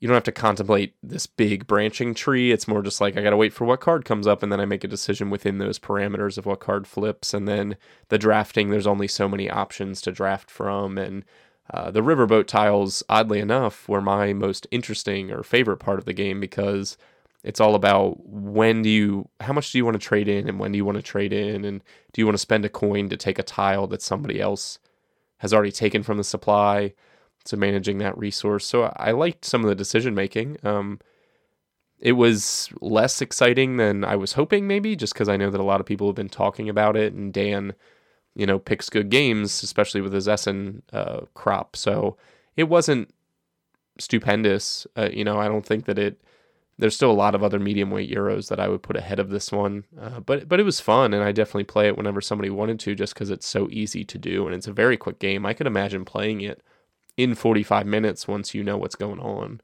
you don't have to contemplate this big branching tree. It's more just like I got to wait for what card comes up and then I make a decision within those parameters of what card flips. And then the drafting, there's only so many options to draft from. And uh, the riverboat tiles, oddly enough, were my most interesting or favorite part of the game because it's all about when do you, how much do you want to trade in and when do you want to trade in? And do you want to spend a coin to take a tile that somebody else has already taken from the supply? To managing that resource. So I liked some of the decision making. Um, it was less exciting than I was hoping, maybe, just because I know that a lot of people have been talking about it, and Dan, you know, picks good games, especially with his Essen uh, crop. So it wasn't stupendous. Uh, you know, I don't think that it. There's still a lot of other medium weight euros that I would put ahead of this one, uh, but but it was fun, and I definitely play it whenever somebody wanted to, just because it's so easy to do, and it's a very quick game. I could imagine playing it in 45 minutes once you know what's going on.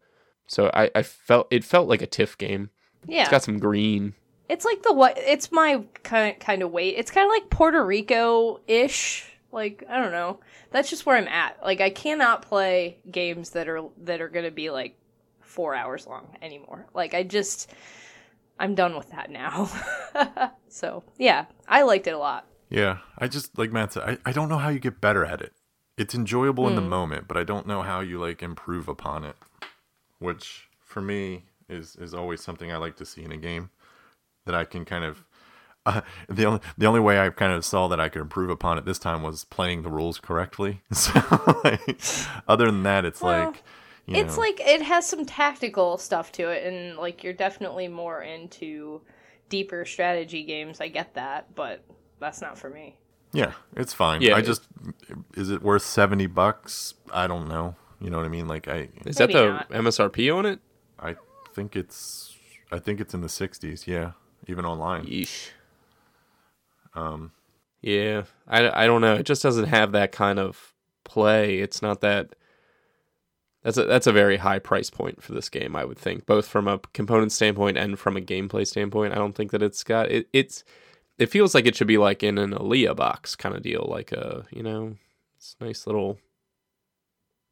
So I, I felt it felt like a TIFF game. Yeah, it's got some green. It's like the what? It's my kind kind of weight. It's kind of like Puerto Rico ish. Like I don't know. That's just where I'm at. Like I cannot play games that are that are gonna be like four hours long anymore. Like I just I'm done with that now. (laughs) so yeah, I liked it a lot. Yeah, I just like Matt said. I, I don't know how you get better at it it's enjoyable mm. in the hmm. moment, but I don't know how you like improve upon it, which for me is is always something I like to see in a game that I can kind of uh, (laughs) the only the only way I kind of saw that I could improve upon it this time was playing the rules correctly. (laughs) So like, other than that, it's well, like it's know. like it has some tactical stuff to it, and like you're definitely more into deeper strategy games. I get that, but that's not for me. Yeah, it's fine. Yeah, I just is it worth seventy bucks? I don't know. You know what I mean? Like I is that the not. MSRP on it? I think it's I think it's in the sixties. Yeah, even online. Yeesh. Um. Yeah, I, I don't know. It just doesn't have that kind of play. It's not that that's a that's a very high price point for this game, I would think, both from a component standpoint and from a gameplay standpoint. I don't think that it's got it, it's it feels like it should be like in an Alea box kind of deal, like a you know, it's a nice little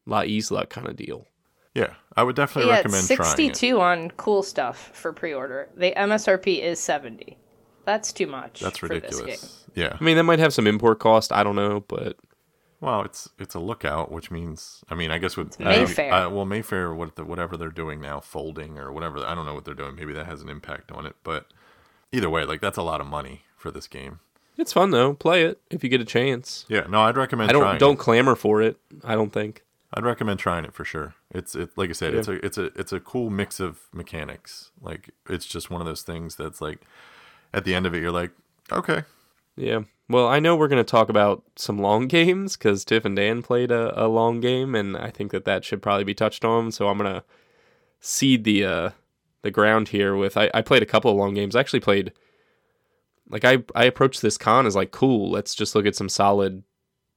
La Isla kind of deal. Yeah, I would definitely yeah, recommend it's trying it. 62 on cool stuff for pre-order. The MSRP is 70. That's too much. That's for this game. ridiculous. Yeah. I mean, that might have some import cost. I don't know, but Well, it's it's a lookout, which means I mean, I guess with Mayfair. Uh, well, Mayfair, what the, whatever they're doing now, folding or whatever. I don't know what they're doing. Maybe that has an impact on it, but either way, like that's a lot of money for this game. it's fun though. Play it if you get a chance. Yeah, no, I'd recommend. I don't don't It. clamor for it. I don't think. I'd recommend trying it for sure. It's it like I said, Yeah. it's a it's a it's a cool mix of mechanics. Like it's just one of those things that's like at the end of it, you're like, okay, Yeah. Well, I know we're going to talk about some long (laughs) games because Tiff and Dan played a, a long game, and I think that that should probably be touched on. So I'm going to seed the uh, the ground here with. I, I played a couple of long games. I actually played. Like I I approached this con as like cool. Let's just look at some solid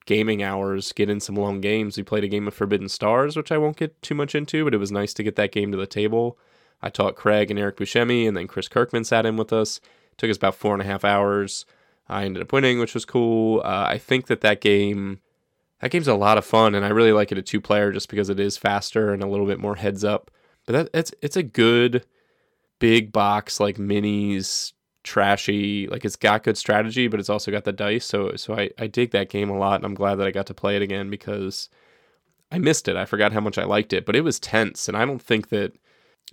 gaming hours, get in some long games. We played a game of Forbidden Stars, which I won't get too much into, but it was nice to get that game to the table. I taught Craig and Eric Buscemi, and then Chris Kirkman sat in with us. took us about four and a half hours. I ended up winning, which was cool. Uh, I think that that game, that game's a lot of fun, and I really like it a two player just because it is faster and a little bit more heads up. But that, it's it's a good big box like minis trashy like it's got good strategy but it's also got the dice. So so I, I dig that game a lot and i'm glad that i got to play it again because i missed it. I forgot how much i liked it but it was tense and i don't think that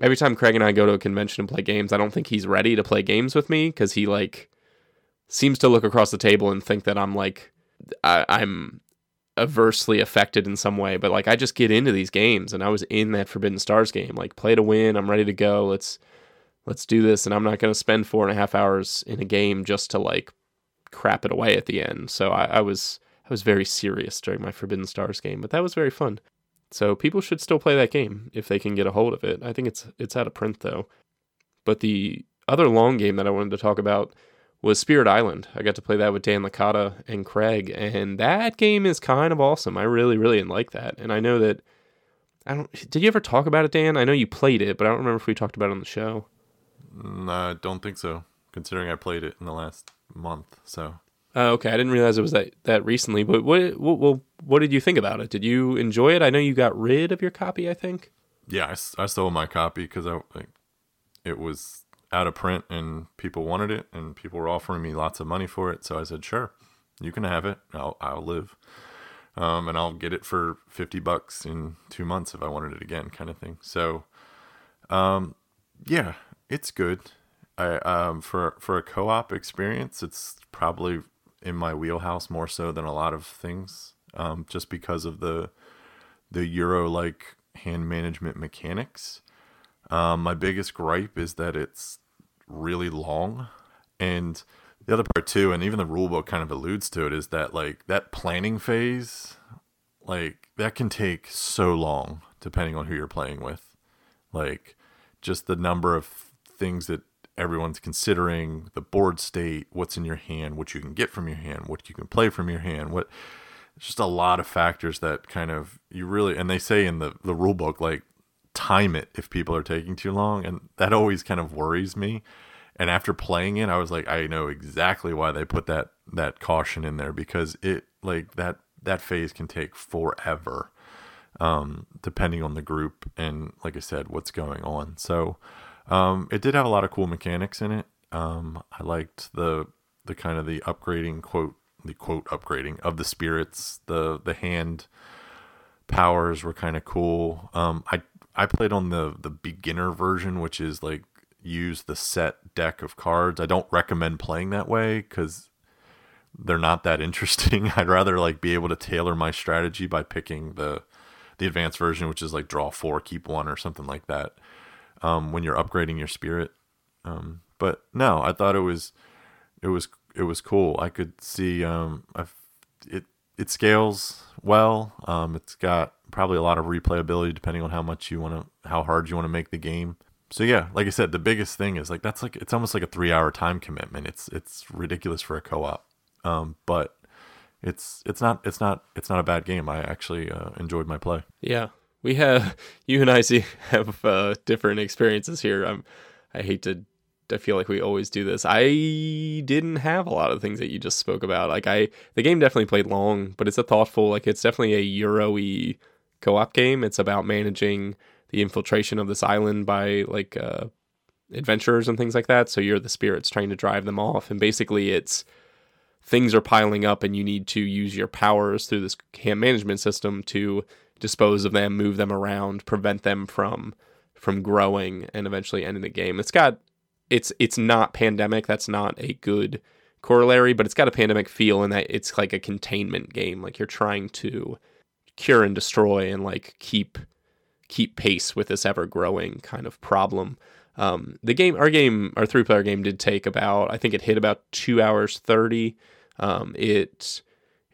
every time craig and i go to a convention and play games i don't think he's ready to play games with me because he like seems to look across the table and think that i'm like I, i'm aversely affected in some way. But like i just get into these games and i was in that forbidden stars game. Like play to win. I'm ready to go. Let's let's do this and i'm not going to spend four and a half hours in a game just to like crap it away at the end so I, I was i was very serious during my forbidden stars game but that was very fun so people should still play that game if they can get a hold of it i think it's it's out of print though but the other long game that i wanted to talk about was spirit island i got to play that with dan licata and craig and that game is kind of awesome i really really like that and i know that I don't. Did you ever talk about it, Dan? I know you played it, but I don't remember if we talked about it on the show. Mm, I don't think so. Considering I played it in the last month, so Oh, okay. I didn't realize it was that, that recently. But what, what, what, what did you think about it? Did you enjoy it? I know you got rid of your copy. I think. yeah, I stole my copy because I like it was out of print and people wanted it and people were offering me lots of money for it. So I said, sure, you can have it. I'll I'll live, um, and I'll get it for fifty bucks in two months if I wanted it again, kind of thing. So, um, yeah, it's good. I um for for a co-op experience, it's probably in my wheelhouse more so than a lot of things, um, just because of the the Euro like hand management mechanics. Um, my biggest gripe is that it's really long, and the other part too, and even the rulebook kind of alludes to it, is that like that planning phase, like that can take so long depending on who you're playing with. Like just the number of things that everyone's considering, the board state, what's in your hand, what you can get from your hand, what you can play from your hand, what it's just a lot of factors that kind of you really and they say in the the rule book like time it if people are taking too long and that always kind of worries me. And after playing it i was like i know exactly why they put that that caution in there because it like that that phase can take forever um depending on the group and like i said what's going on. So um it did have a lot of cool mechanics in it. Um i liked the the kind of the upgrading quote the quote upgrading of the spirits. The the hand powers were kind of cool. Um i i played on the the beginner version which is like use the set deck of cards. I don't recommend playing that way because they're not that interesting. (laughs) I'd rather like be able to tailor my strategy by picking the the advanced version which is like draw four keep one or something like that um when you're upgrading your spirit um but no i thought it was it was it was cool. I could see um I've, it it scales well. Um it's got probably a lot of replayability depending on how much you want to how hard you want to make the game. So yeah, like I said, the biggest thing is like that's like it's almost like a 3-hour time commitment. It's it's ridiculous for a co-op. Um but it's it's not it's not it's not a bad game. I actually uh, enjoyed my play. Yeah, we have (laughs) you and I see (laughs) have uh, different experiences here. I'm I hate to. I feel like we always do this. I didn't have a lot of things that you just spoke about. Like I, the game definitely played long, but it's a thoughtful. Like it's definitely a Euro-y co-op game. It's about managing the infiltration of this island by like uh, adventurers and things like that. So you're the spirits trying to drive them off, and basically it's things are piling up, and you need to use your powers through this camp management system to dispose of them, move them around, prevent them from from growing, and eventually ending the game. It's got it's it's not pandemic. That's not a good corollary, but it's got a pandemic feel in that it's like a containment game. Like you're trying to cure and destroy and like keep keep pace with this ever growing kind of problem. Um, the game, our game, our three player game did take about, I think it hit about two hours 30. Um, it,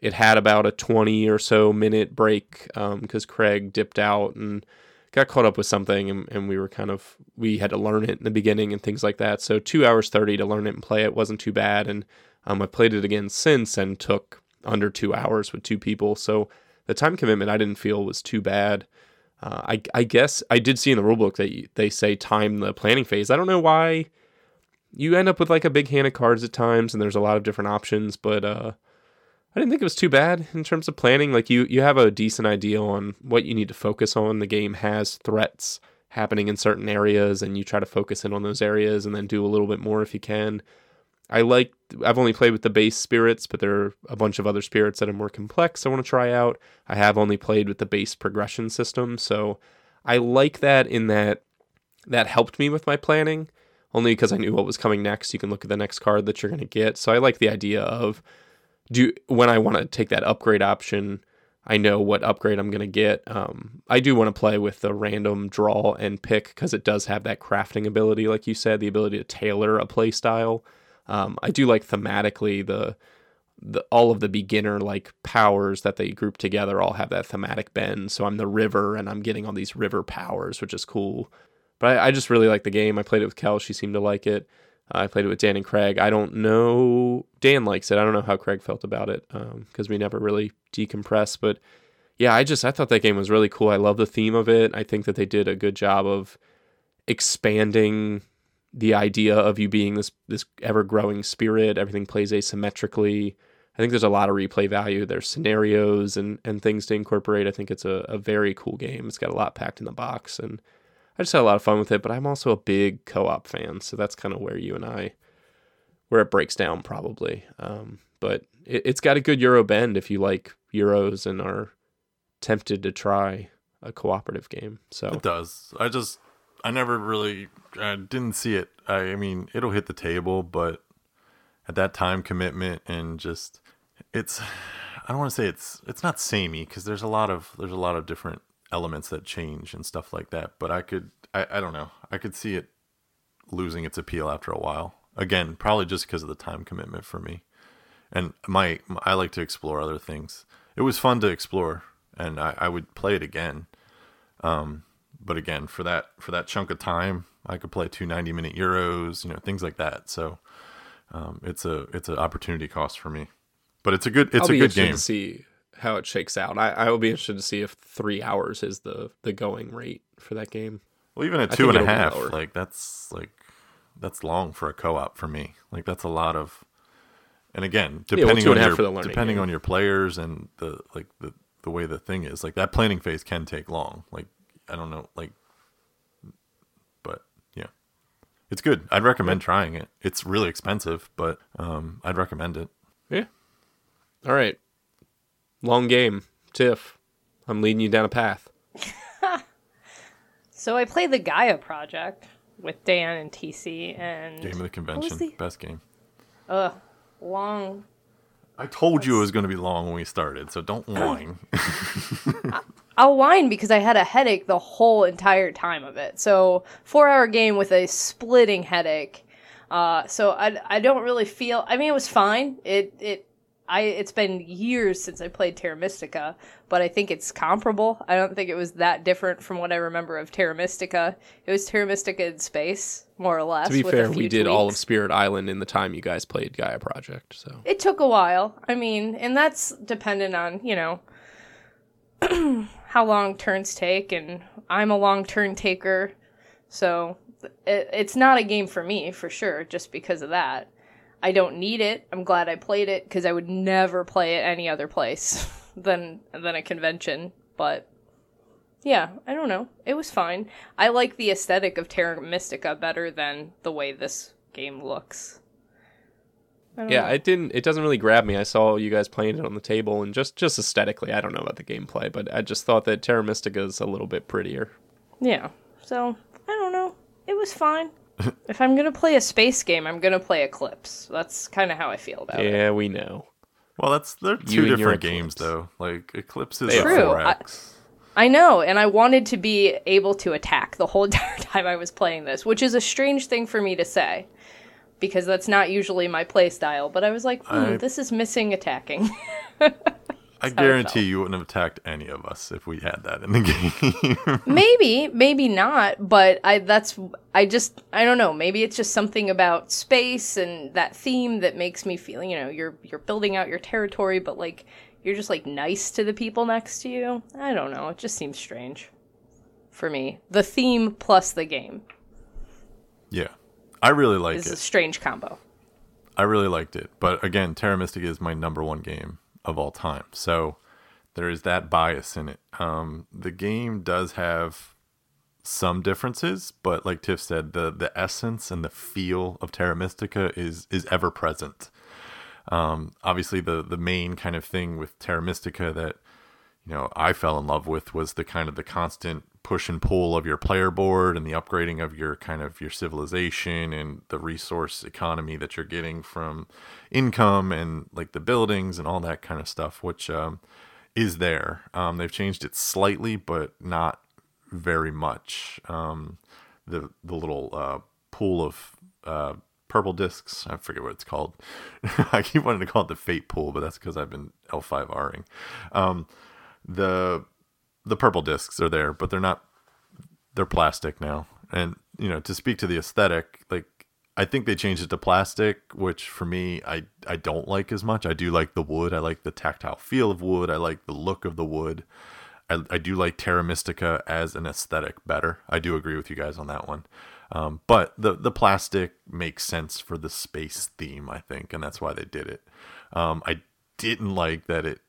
it had about a 20 or so minute break because um, Craig dipped out and got caught up with something and, and we were kind of, we had to learn it in the beginning and things like that. So two hours 30 to learn it and play it wasn't too bad. And um, I played it again since and took under two hours with two people. So the time commitment I didn't feel was too bad. Uh, I, I guess I did see in the rulebook that they say time the planning phase. I don't know why you end up with like a big hand of cards at times, and there's a lot of different options. But uh, I didn't think it was too bad in terms of planning. Like you, you have a decent idea on what you need to focus on. The game has threats happening in certain areas, and you try to focus in on those areas, and then do a little bit more if you can. I like I've only played with the base spirits, but there are a bunch of other spirits that are more complex I want to try out. I have only played with the base progression system, so I like that in that that helped me with my planning only because I knew what was coming next. You can look at the next card that you're going to get. So I like the idea of do when I want to take that upgrade option, I know what upgrade I'm going to get. Um, I do want to play with the random draw and pick because it does have that crafting ability, like you said, the ability to tailor a play style. Um, I do like thematically the the all of the beginner like powers that they group together all have that thematic bend. So I'm the river and I'm getting all these river powers, which is cool. But I, I just really like the game. I played it with Kel; she seemed to like it. I played it with Dan and Craig. I don't know. Dan likes it. I don't know how Craig felt about it because um, we never really decompress. But yeah, I just I thought that game was really cool. I love the theme of it. I think that they did a good job of expanding the idea of you being this this ever growing spirit. Everything plays asymmetrically. I think there's a lot of replay value. There's scenarios and and things to incorporate. I think it's a, a very cool game. It's got a lot packed in the box, and I just had a lot of fun with it. But I'm also a big co-op fan, so that's kind of where you and I where it breaks down probably. Um, but it, it's got a good Euro bend if you like Euros and are tempted to try a cooperative game. So it does. I just I never really I didn't see it. I, I mean, it'll hit the table, but at that time commitment and just it's I don't want to say it's it's not samey because there's a lot of there's a lot of different elements that change and stuff like that. But I could I, I don't know I could see it losing its appeal after a while. Again, probably just because of the time commitment for me. And my I like to explore other things. It was fun to explore, and I, I would play it again. Um, but again, for that for that chunk of time, I could play two 90 minute euros, you know, things like that. So um, it's a it's an opportunity cost for me. But it's a good it's I'll a good game. To see how it shakes out. I, I will be interested to see if three hours is the the going rate for that game. Well, even at two and a half, like that's like that's long for a co-op for me. Like that's a lot of, and again, depending yeah, well, on your depending game. on your players and the like the the way the thing is, like that planning phase can take long. Like I don't know, like, but yeah, it's good. I'd recommend trying it. It's really expensive, but um, I'd recommend it. Yeah. All right. Long game, Tiff. I'm leading you down a path. (laughs) so I played the Gaia project with Dan and TC and game of the convention, the... best game. Ugh, long. I told you it was going to be long when we started, so don't (laughs) whine. I'll whine because I had a headache the whole entire time of it. So four hour game with a splitting headache. Uh, so I, I don't really feel. I mean, it was fine. It it I it's been years since I played Terra Mystica, but I think it's comparable. I don't think it was that different from what I remember of Terra Mystica. It was Terra Mystica in space, more or less. To be fair, we did all of. Spirit Island in the time you guys played Gaia Project. So It took a while. I mean, and that's dependent on, you know, (clears throat) how long turns take, and I'm a long turn taker, so it, it's not a game for me for sure, just because of that. I don't need it. I'm glad I played it because I would never play it any other place (laughs) than than a convention. But yeah, I don't know. It was fine. I like the aesthetic of Terra Mystica better than the way this game looks. I yeah, know. it didn't. It doesn't really grab me. I saw you guys playing it on the table, and just just aesthetically, I don't know about the gameplay, but I just thought that Terra Mystica is a little bit prettier. Yeah. So, I don't know. It was fine. (laughs) if I'm going to play a space game, I'm going to play Eclipse. That's kind of how I feel about it. Yeah, we know. Well, that's they're You two and your different games though. Like Eclipse is They a are. True, I- 4X. I know, and I wanted to be able to attack the whole (laughs) entire time I was playing this, which is a strange thing for me to say because that's not usually my play style, but I was like, hmm, I- this is missing attacking. (laughs) I guarantee you wouldn't have attacked any of us if we had that in the (laughs) game. maybe, maybe not, but I that's I just I don't know, maybe it's just something about space and that theme that makes me feel, you know, you're you're building out your territory but like you're just like nice to the people next to you. I don't know, it just seems strange for me. The theme plus the game yeah, I really like is a strange combo. I really liked it. But again, Terra Mystica is my number one game of all time. So there is that bias in it. Um, the game does have some differences, but like Tiff said, the the essence and the feel of Terra Mystica is is ever present. Um, obviously, the the main kind of thing with Terra Mystica that you know I fell in love with was the kind of the constant push and pull of your player board and the upgrading of your kind of your civilization and the resource economy that you're getting from income and like the buildings and all that kind of stuff, which um, is there. Um, they've changed it slightly, but not very much. Um, the the little uh, pool of uh, purple discs. I forget what it's called. (laughs) I keep wanting to call it the fate pool, but that's because I've been L5Ring. Um, the the purple discs are there, but they're not. They're plastic now, and you know to speak to the aesthetic, like I think they changed it to plastic, which for me I I don't like as much. I do like the wood. I like the tactile feel of wood. I like the look of the wood. I, I do like Terra Mystica as an aesthetic better. I do agree with you guys on that one. Um, but the the plastic makes sense for the space theme, I think, and that's why they did it. Um, I didn't like that it.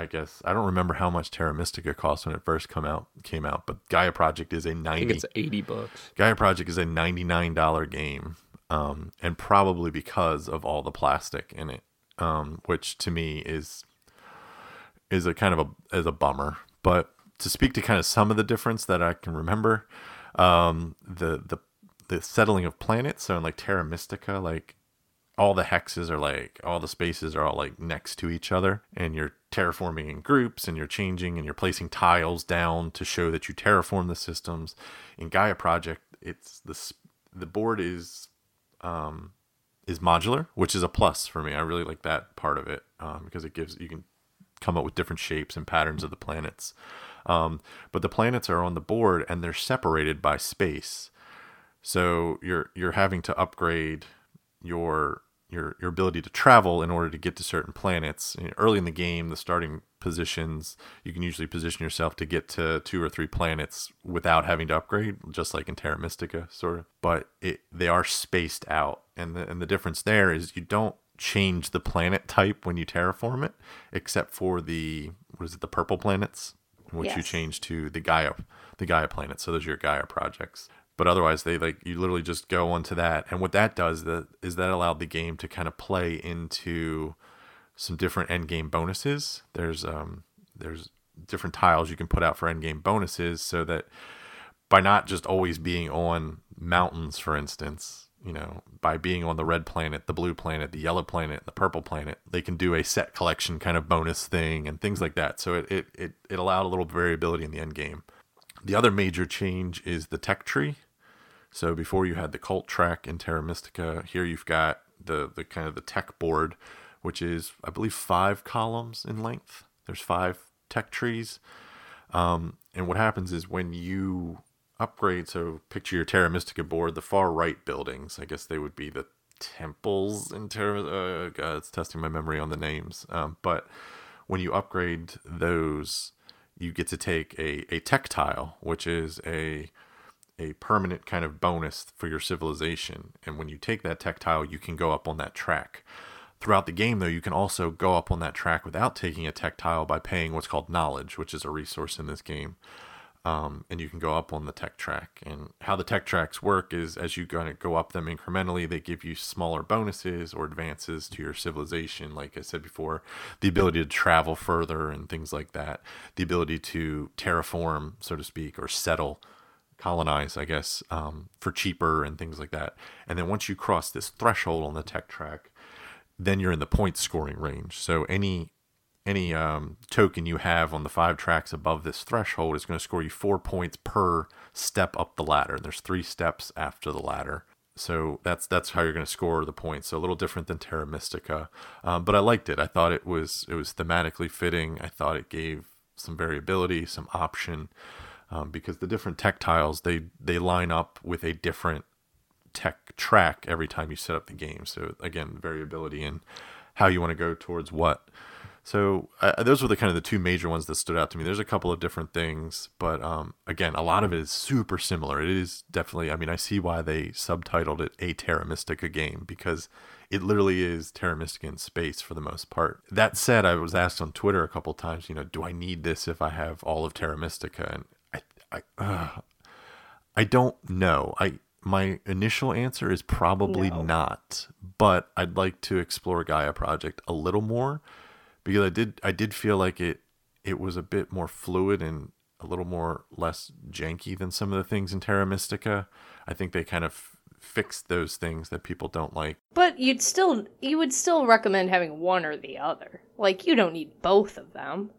I guess I don't remember how much Terra Mystica cost when it first come out came out, but Gaia Project is a I think ninety. it's eighty bucks. Gaia Project is a ninety nine dollar game, um, and probably because of all the plastic in it, um, which to me is is a kind of a is a bummer. But to speak to kind of some of the difference that I can remember, um, the the the settling of planets. So in like Terra Mystica, like all the hexes are like all the spaces are all like next to each other, and you're terraforming in groups, and you're changing and you're placing tiles down to show that you terraform the systems. In Gaia Project, it's the the board is um, is modular, which is a plus for me. I really like that part of it um, because it gives you can come up with different shapes and patterns of the planets. Um, but the planets are on the board and they're separated by space. So you're you're having to upgrade your your your ability to travel in order to get to certain planets. You know, Early in the game, the starting positions, you can usually position yourself to get to two or three planets without having to upgrade, just like in Terra Mystica, sort of. But it they are spaced out, and the and the difference there is you don't change the planet type when you terraform it, except for the what is it, the purple planets, which you change to the Gaia the Gaia planets. So those are your Gaia projects but otherwise they like you literally just go onto that. And what that does that is that allowed the game to kind of play into some different end game bonuses. There's um there's different tiles you can put out for end game bonuses so that by not just always being on mountains for instance you know by being on the red planet the blue planet the yellow planet the purple planet they can do a set collection kind of bonus thing and things like that. So it it, it, it allowed a little variability in the end game. The other major change is the tech tree so before you had the cult track in Terra Mystica, here you've got the the kind of the tech board, which is I believe five columns in length. There's five tech trees, um, and what happens is when you upgrade, so picture your Terra Mystica board, the far right buildings, I guess they would be the temples in Terra. Uh, God, it's testing my memory on the names, um, but when you upgrade those, you get to take a, a tech tile, which is a a permanent kind of bonus for your civilization. And when you take that tech tile, you can go up on that track. Throughout the game, though, you can also go up on that track without taking a tech tile by paying what's called knowledge, which is a resource in this game. Um, and you can go up on the tech track. And how the tech tracks work is as you kind of go up them incrementally, they give you smaller bonuses or advances to your civilization. Like I said before, the ability to travel further and things like that, the ability to terraform, so to speak, or settle colonize, I guess, um, for cheaper and things like that. And then once you cross this threshold on the tech track, then you're in the point scoring range. So any any um, token you have on the five tracks above this threshold is going to score you four points per step up the ladder. And there's three steps after the ladder. So that's that's how you're going to score the points. So a little different than Terra Mystica, um, but I liked it. I thought it was it was thematically fitting. I thought it gave some variability, some option um, because the different tech tiles they they line up with a different tech track every time you set up the game. So again, variability in how you want to go towards what. So uh, those were the kind of the two major ones that stood out to me. There's a couple of different things, but um, again, a lot of it is super similar. It is definitely. I mean, I see why they subtitled it a Terra Mystica game because it literally is Terra Mystica in space for the most part. That said, I was asked on Twitter a couple times, you know, do I need this if I have all of Terra Mystica? And I uh, I don't know. I my initial answer is probably no. not, but I'd like to explore Gaia Project a little more because I did I did feel like it it was a bit more fluid and a little more less janky than some of the things in Terra Mystica. I think they kind of fixed those things that people don't like. But you'd still you would still recommend having one or the other. Like you don't need both of them.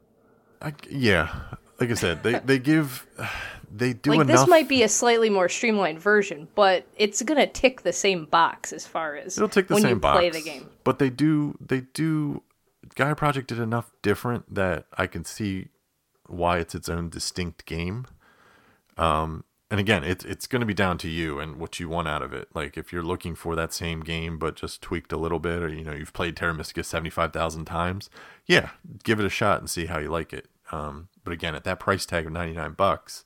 I, yeah, like I said, they they give (sighs) they do like enough. this might be a slightly more streamlined version, but it's gonna tick the same box as far as it'll tick the when same you box. play the game. But they do they do Gaia Project did enough different that I can see why it's its own distinct game. Um, and again, it's it's going to be down to you and what you want out of it. Like if you're looking for that same game but just tweaked a little bit, or you know you've played Terra Mystica seventy five thousand times, yeah, give it a shot and see how you like it. Um, but again, at that price tag of 99 bucks,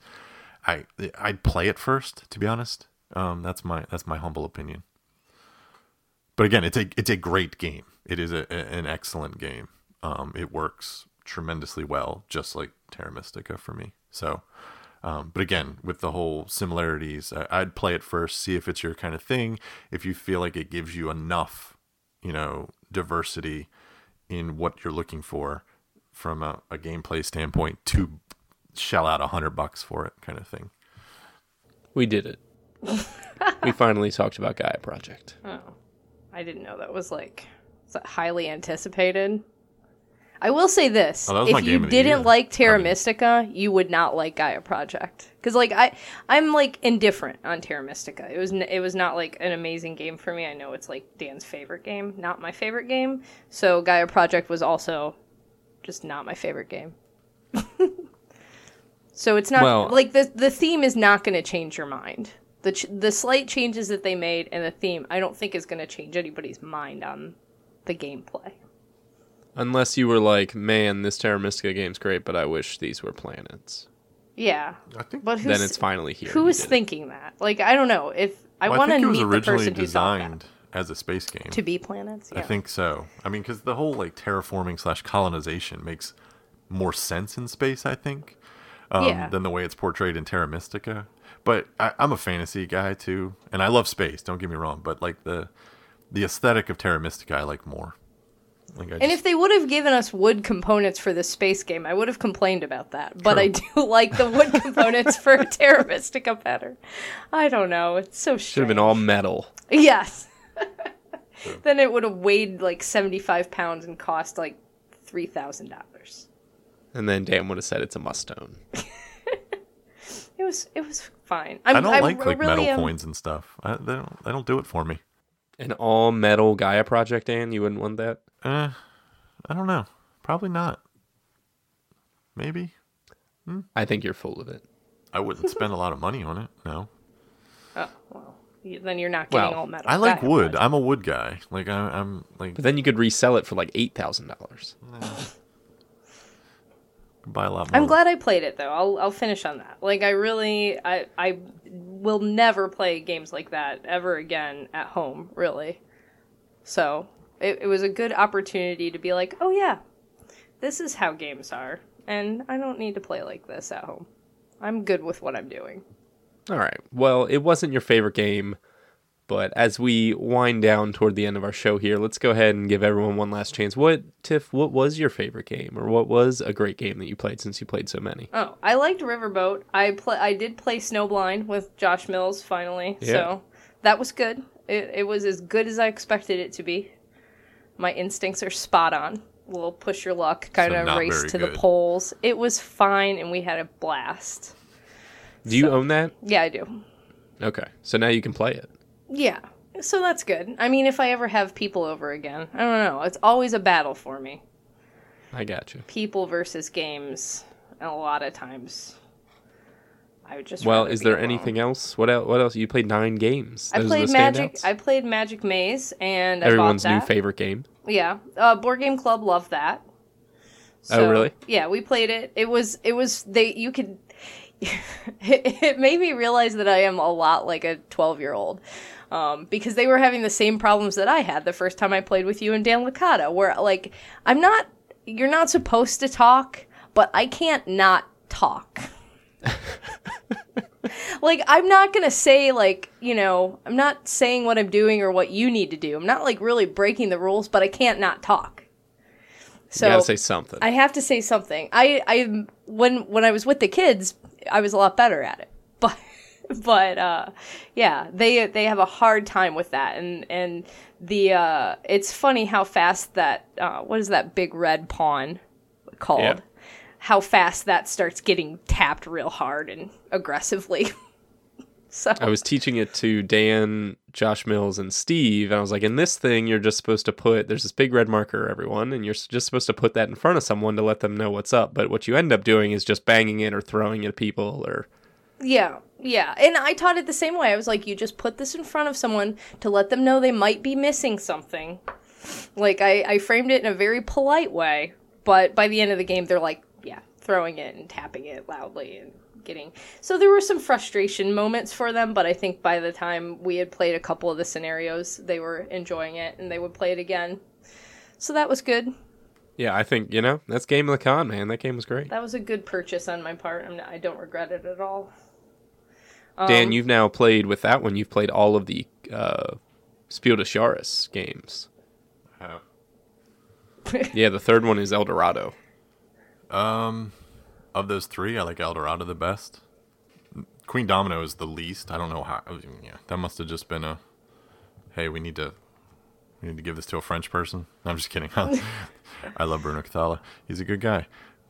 I I'd play it first, to be honest. Um, that's my that's my humble opinion. But again, it's a it's a great game. It is a, an excellent game. Um, it works tremendously well, just like Terra Mystica for me. So, um, but again, with the whole similarities, I, would play it first, see if it's your kind of thing. If you feel like it gives you enough, you know, diversity in what you're looking for, from a, a gameplay standpoint to shell out a hundred bucks for it, kind of thing. We did it. (laughs) we finally talked about Gaia Project. Oh, I didn't know that was like that highly anticipated. I will say this: oh, if you didn't like Terra I mean, Mystica, you would not like Gaia Project. Because like I, I'm like indifferent on Terra Mystica. It was n- it was not like an amazing game for me. I know it's like Dan's favorite game, not my favorite game. So Gaia Project was also just not my favorite game. (laughs) so it's not well, like the the theme is not going to change your mind. The ch- the slight changes that they made and the theme, I don't think is going to change anybody's mind on the gameplay. Unless you were like, "Man, this Terra Mystica game's great, but I wish these were planets." Yeah, I think but then it's finally here. Who's thinking that? Like, I don't know if I well, want to meet the person who thought that as a space game to be planets. Yeah. I think so. I mean, because the whole like terraforming slash colonization makes more sense in space. I think um, yeah. than the way it's portrayed in Terra Mystica. But I, I'm a fantasy guy too, and I love space. Don't get me wrong, but like the the aesthetic of Terra Mystica, I like more. Like and just... if they would have given us wood components for the space game, I would have complained about that. But I do (laughs) like the wood components for Terra Mystica better. I don't know. It's so strange. Should have been all metal. Yes. Then it would have weighed like 75 pounds and cost like $3,000. And then Dan would have said it's a mustone. (laughs) it was it was fine. I'm, I do not like I like really metal am... coins and stuff. I, they don't they don't do it for me. An all metal Gaia project, Dan? You wouldn't want that? Uh, I don't know. Probably not. Maybe. I think you're full of it. I wouldn't spend a lot of money on it. No. Oh, well, you- then you're not getting Well, all metal. I like That wood. much. I'm a wood guy. Like I, I'm like But then you could resell it for like eight thousand dollars. buy a lot more. I'm glad I played it though. I'll I'll finish on that. Like I really I I will never play games like that ever again at home, really. So, it, it was a good opportunity to be like, "Oh yeah. This is how games are." And I don't need to play like this at home. I'm good with what I'm doing. All right. Well, it wasn't your favorite game, but as we wind down toward the end of our show here, let's go ahead and give everyone one last chance. What Tiff? What was your favorite game, or what was a great game that you played since you played so many? Oh, I liked Riverboat. I play. I did play Snowblind with Josh Mills finally, Yeah. so that was good. It, it was as good as I expected it to be. My instincts are spot on. Little push your luck kind So of race to the good. poles. It was fine, and we had a blast. Do you So- own that? Yeah, I do. Okay, so now you can play it. Yeah, so that's good. I mean, if I ever have people over again, I don't know. It's always a battle for me. I got you. People versus games, and a lot of times, I would just. Well, is there alone. anything else? What else? What else? You played nine games. I Those played Magic. standouts? I played Magic Maze, and I Everyone's new favorite game. Yeah, uh, Board Game Club loved that. Oh, really? Yeah, we played it. It was it was they you could. It, (laughs) it made me realize that I am a lot like a twelve year old. Um, because they were having the same problems that I had the first time I played with you and Dan Licata, where like I'm not, you're not supposed to talk, but I can't not talk. (laughs) like I'm not gonna say like you know I'm not saying what I'm doing or what you need to do. I'm not like really breaking the rules, but I can't not talk. So you gotta say something. I have to say something. I I when when I was with the kids, I was a lot better at it. (laughs) But but uh yeah, they they have a hard time with that and and the uh it's funny how fast that uh what is that big red pawn called? Yeah. How fast that starts getting tapped real hard and aggressively. (laughs) so I was teaching it to Dan, Josh Mills, and Steve, and I was like, in this thing, you're just supposed to put, there's this big red marker, everyone, and you're just supposed to put that in front of someone to let them know what's up. But what you end up doing is just banging it or throwing it at people or. Yeah, yeah. And I taught it the same way. I was like, you just put this in front of someone to let them know they might be missing something. Like, I, I framed it in a very polite way, but by the end of the game, they're like, yeah, throwing it and tapping it loudly and getting. So there were some frustration moments for them, but I think by the time we had played a couple of the scenarios, they were enjoying it and they would play it again. So that was good. Yeah, I think, you know, that's Game of the Con, man. That game was great. That was a good purchase on my part. I'm not, I don't regret it at all. Um, Dan, you've now played with that one, you've played all of the uh, Spiel des Jahres games. Oh. Yeah, the third one is El Dorado. Um, of those three, I like Eldorado the best. Queendomino is the least. I don't know how. Yeah, that must have just been a. Hey, we need to. We need to give this to a French person. No, I'm just kidding. (laughs) I love Bruno Cathala. He's a good guy,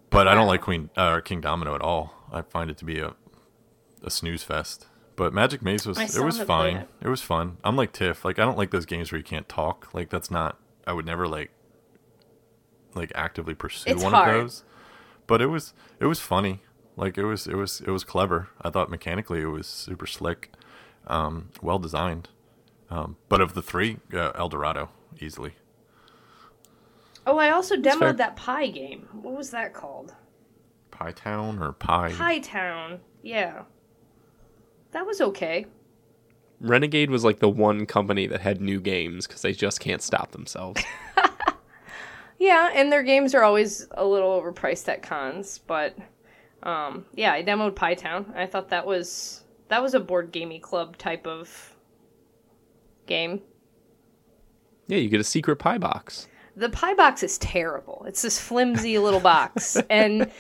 but I don't like Queen uh, or Kingdomino at all. I find it to be a a snooze fest. But Magic Maze was it was fine. it. It was fun. I'm like Tiff. Like I don't like those games where you can't talk. Like that's not. I would never like like actively pursue It's one hard. of those. But it was it was funny. Like it was it was it was clever. I thought mechanically it was super slick, um, well designed. Um, but of the three, uh, El Dorado easily. Oh, I also demoed that pie game. What was that called? Pie Town or Pie? Pie Town. Yeah. That was okay. Renegade was like the one company that had new games because they just can't stop themselves. (laughs) Yeah, and their games are always a little overpriced at cons, but um, yeah, I demoed Pie Town. I thought that was that was a board gamey club type of game. yeah, you get a secret pie box. The pie box is terrible. It's this flimsy little box, (laughs) and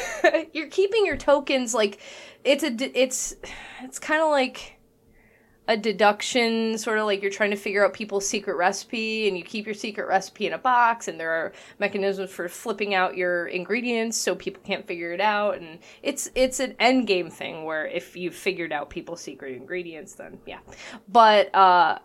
(laughs) you're keeping your tokens like it's a it's it's kind of like a deduction, sort of like you're trying to figure out people's secret recipe, and you keep your secret recipe in a box, and there are mechanisms for flipping out your ingredients so people can't figure it out, and it's it's an end game thing where if you've figured out people's secret ingredients, then yeah, but uh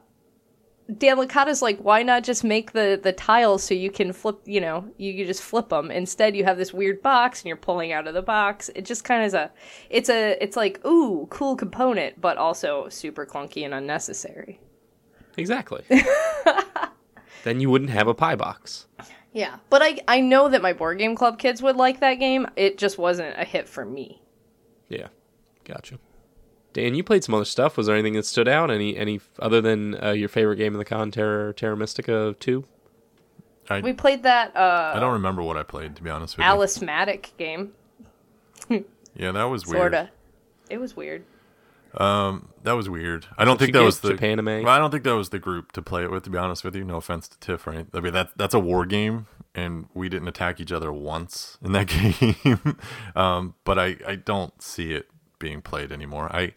Dan Licata's like, why not just make the the tiles so you can flip? You know, you, you just flip them. Instead, you have this weird box, and you're pulling out of the box. It just kind of is a, it's a, it's like, ooh, cool component, but also super clunky and unnecessary. Exactly. (laughs) then you wouldn't have a pie box. Yeah, but I I know that my board game club kids would like that game. It just wasn't a hit for me. Yeah, gotcha. Dan, you played some other stuff. Was there anything that stood out? Any any other than uh, your favorite game in the con, Terra, Terra Mystica two? I, We played that uh I don't remember what I played to be honest with Alice Matic game. (laughs) Yeah, that was weird. Sorta. It was weird. Um, That was weird. I don't What'd think that was the Japanime? Well, I don't think that was the group to play it with. To be honest with you, no offense to Tiff, right? I mean that that's a war game, and we didn't attack each other once in that (laughs) game. um, but I I don't see it being played anymore. I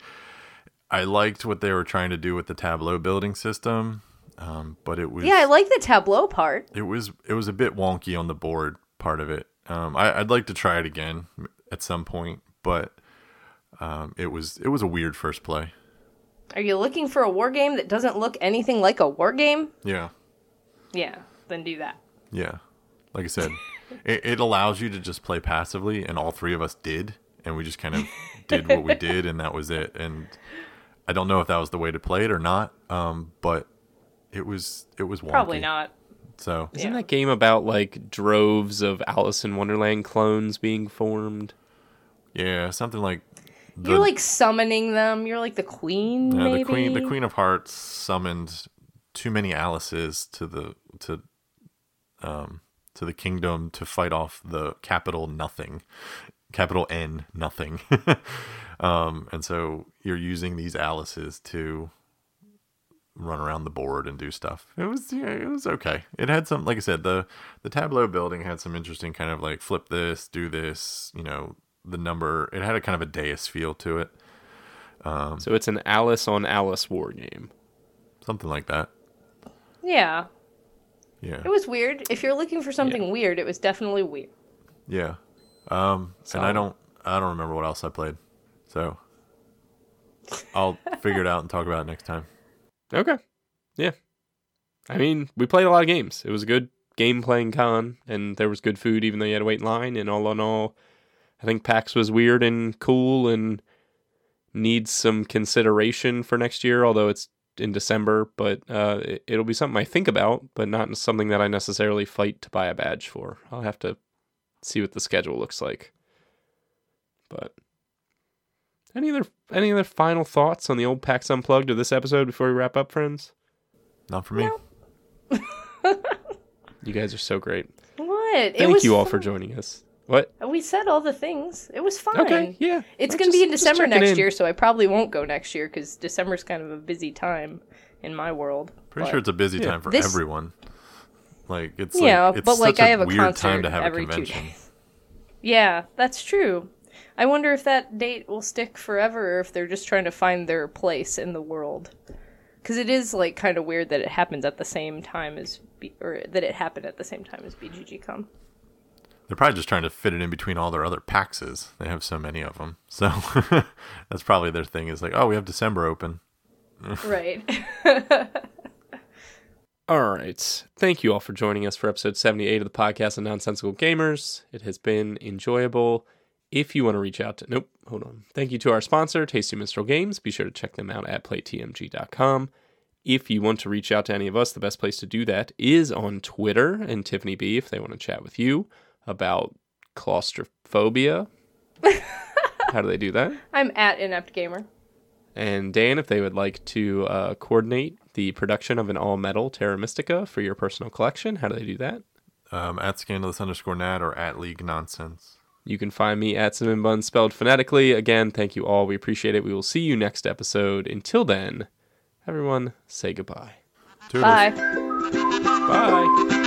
I liked what they were trying to do with the tableau building system, um, but it was Yeah, I like the tableau part. it was it was a bit wonky on the board part of it. Um, I, I'd like to try it again at some point, but um, it was it was a weird first play. Are you looking for a war game that doesn't look anything like a war game? Yeah. Yeah, then do that. Yeah. Like I said, (laughs) it, it allows you to just play passively, and all three of us did, and we just kind of (laughs) did what we did, and that was it. And I don't know if that was the way to play it or not, um, but it was it was wonky. Probably not. So Isn't Yeah. that game about like droves of Alice in Wonderland clones being formed? yeah, something like the, You're like summoning them. You're like the queen, yeah, maybe. the queen the Queen of Hearts summoned too many Alices to the to um to the kingdom to fight off the capital nothing capital N nothing. (laughs) um, and so you're using these Alices to run around the board and do stuff. It was yeah, it was okay. It had some like I said, the the tableau building had some interesting kind of like flip this, do this, you know, the number it had a kind of a dais feel to it. So it's an Alice on Alice war game. Something like that. Yeah, Yeah. it was weird. If you're looking for something weird, it was definitely weird. Yeah. Um and I don't I don't remember what else I played. So I'll (laughs) figure it out and talk about it next time. Okay. Yeah. I mean, we played a lot of games. It was a good game playing con, and there was good food even though you had to wait in line. And all in all, I think PAX was weird and cool and needs some consideration for next year, although it's in December. But uh, it, it'll be something I think about, but not something that I necessarily fight to buy a badge for. I'll have to see what the schedule looks like. But any other any other final thoughts on the old PAX Unplugged of this episode before we wrap up, friends? Not for me. (laughs) You guys are so great. What? Thank you all for joining us. What? We said all the things. It was fine. Okay, yeah. It's going to be in just- just December next in. year, so I probably won't go next year because December's kind of a busy time in my world. Pretty But- sure it's a busy Yeah. time for This- everyone. Like it's Yeah, like it's but, like, I have a weird time to have a every two convention. days. Yeah, that's true. I wonder if that date will stick forever or if they're just trying to find their place in the world. Because it is like kind of weird that it happens at the same time as, B- or that it happened at the same time as BGG Con. They're probably just trying to fit it in between all their other PAXs. They have so many of them. So (laughs) that's probably their thing is like, oh, we have December open. (laughs) Right. (laughs) All right. Thank you all for joining us for episode 78 of the podcast of Nonsensical Gamers. It has been enjoyable. If you want to reach out to, nope, hold on. Thank you to our sponsor, Tasty Minstrel Games. Be sure to check them out at playtmg.com. If you want to reach out to any of us, the best place to do that is on Twitter and Tiffany B if they want to chat with you about claustrophobia. (laughs) How do they do that? I'm at Inept Gamer. And Dan, if they would like to uh, coordinate the production of an all metal Terra Mystica for your personal collection, how do they do that? Um, at scandalous underscore nat or at league nonsense. You can find me at Cinnamon Bun spelled phonetically. Again, thank you all. We appreciate it. We will see you next episode. Until then, everyone, say goodbye. Toodles. Bye. Bye.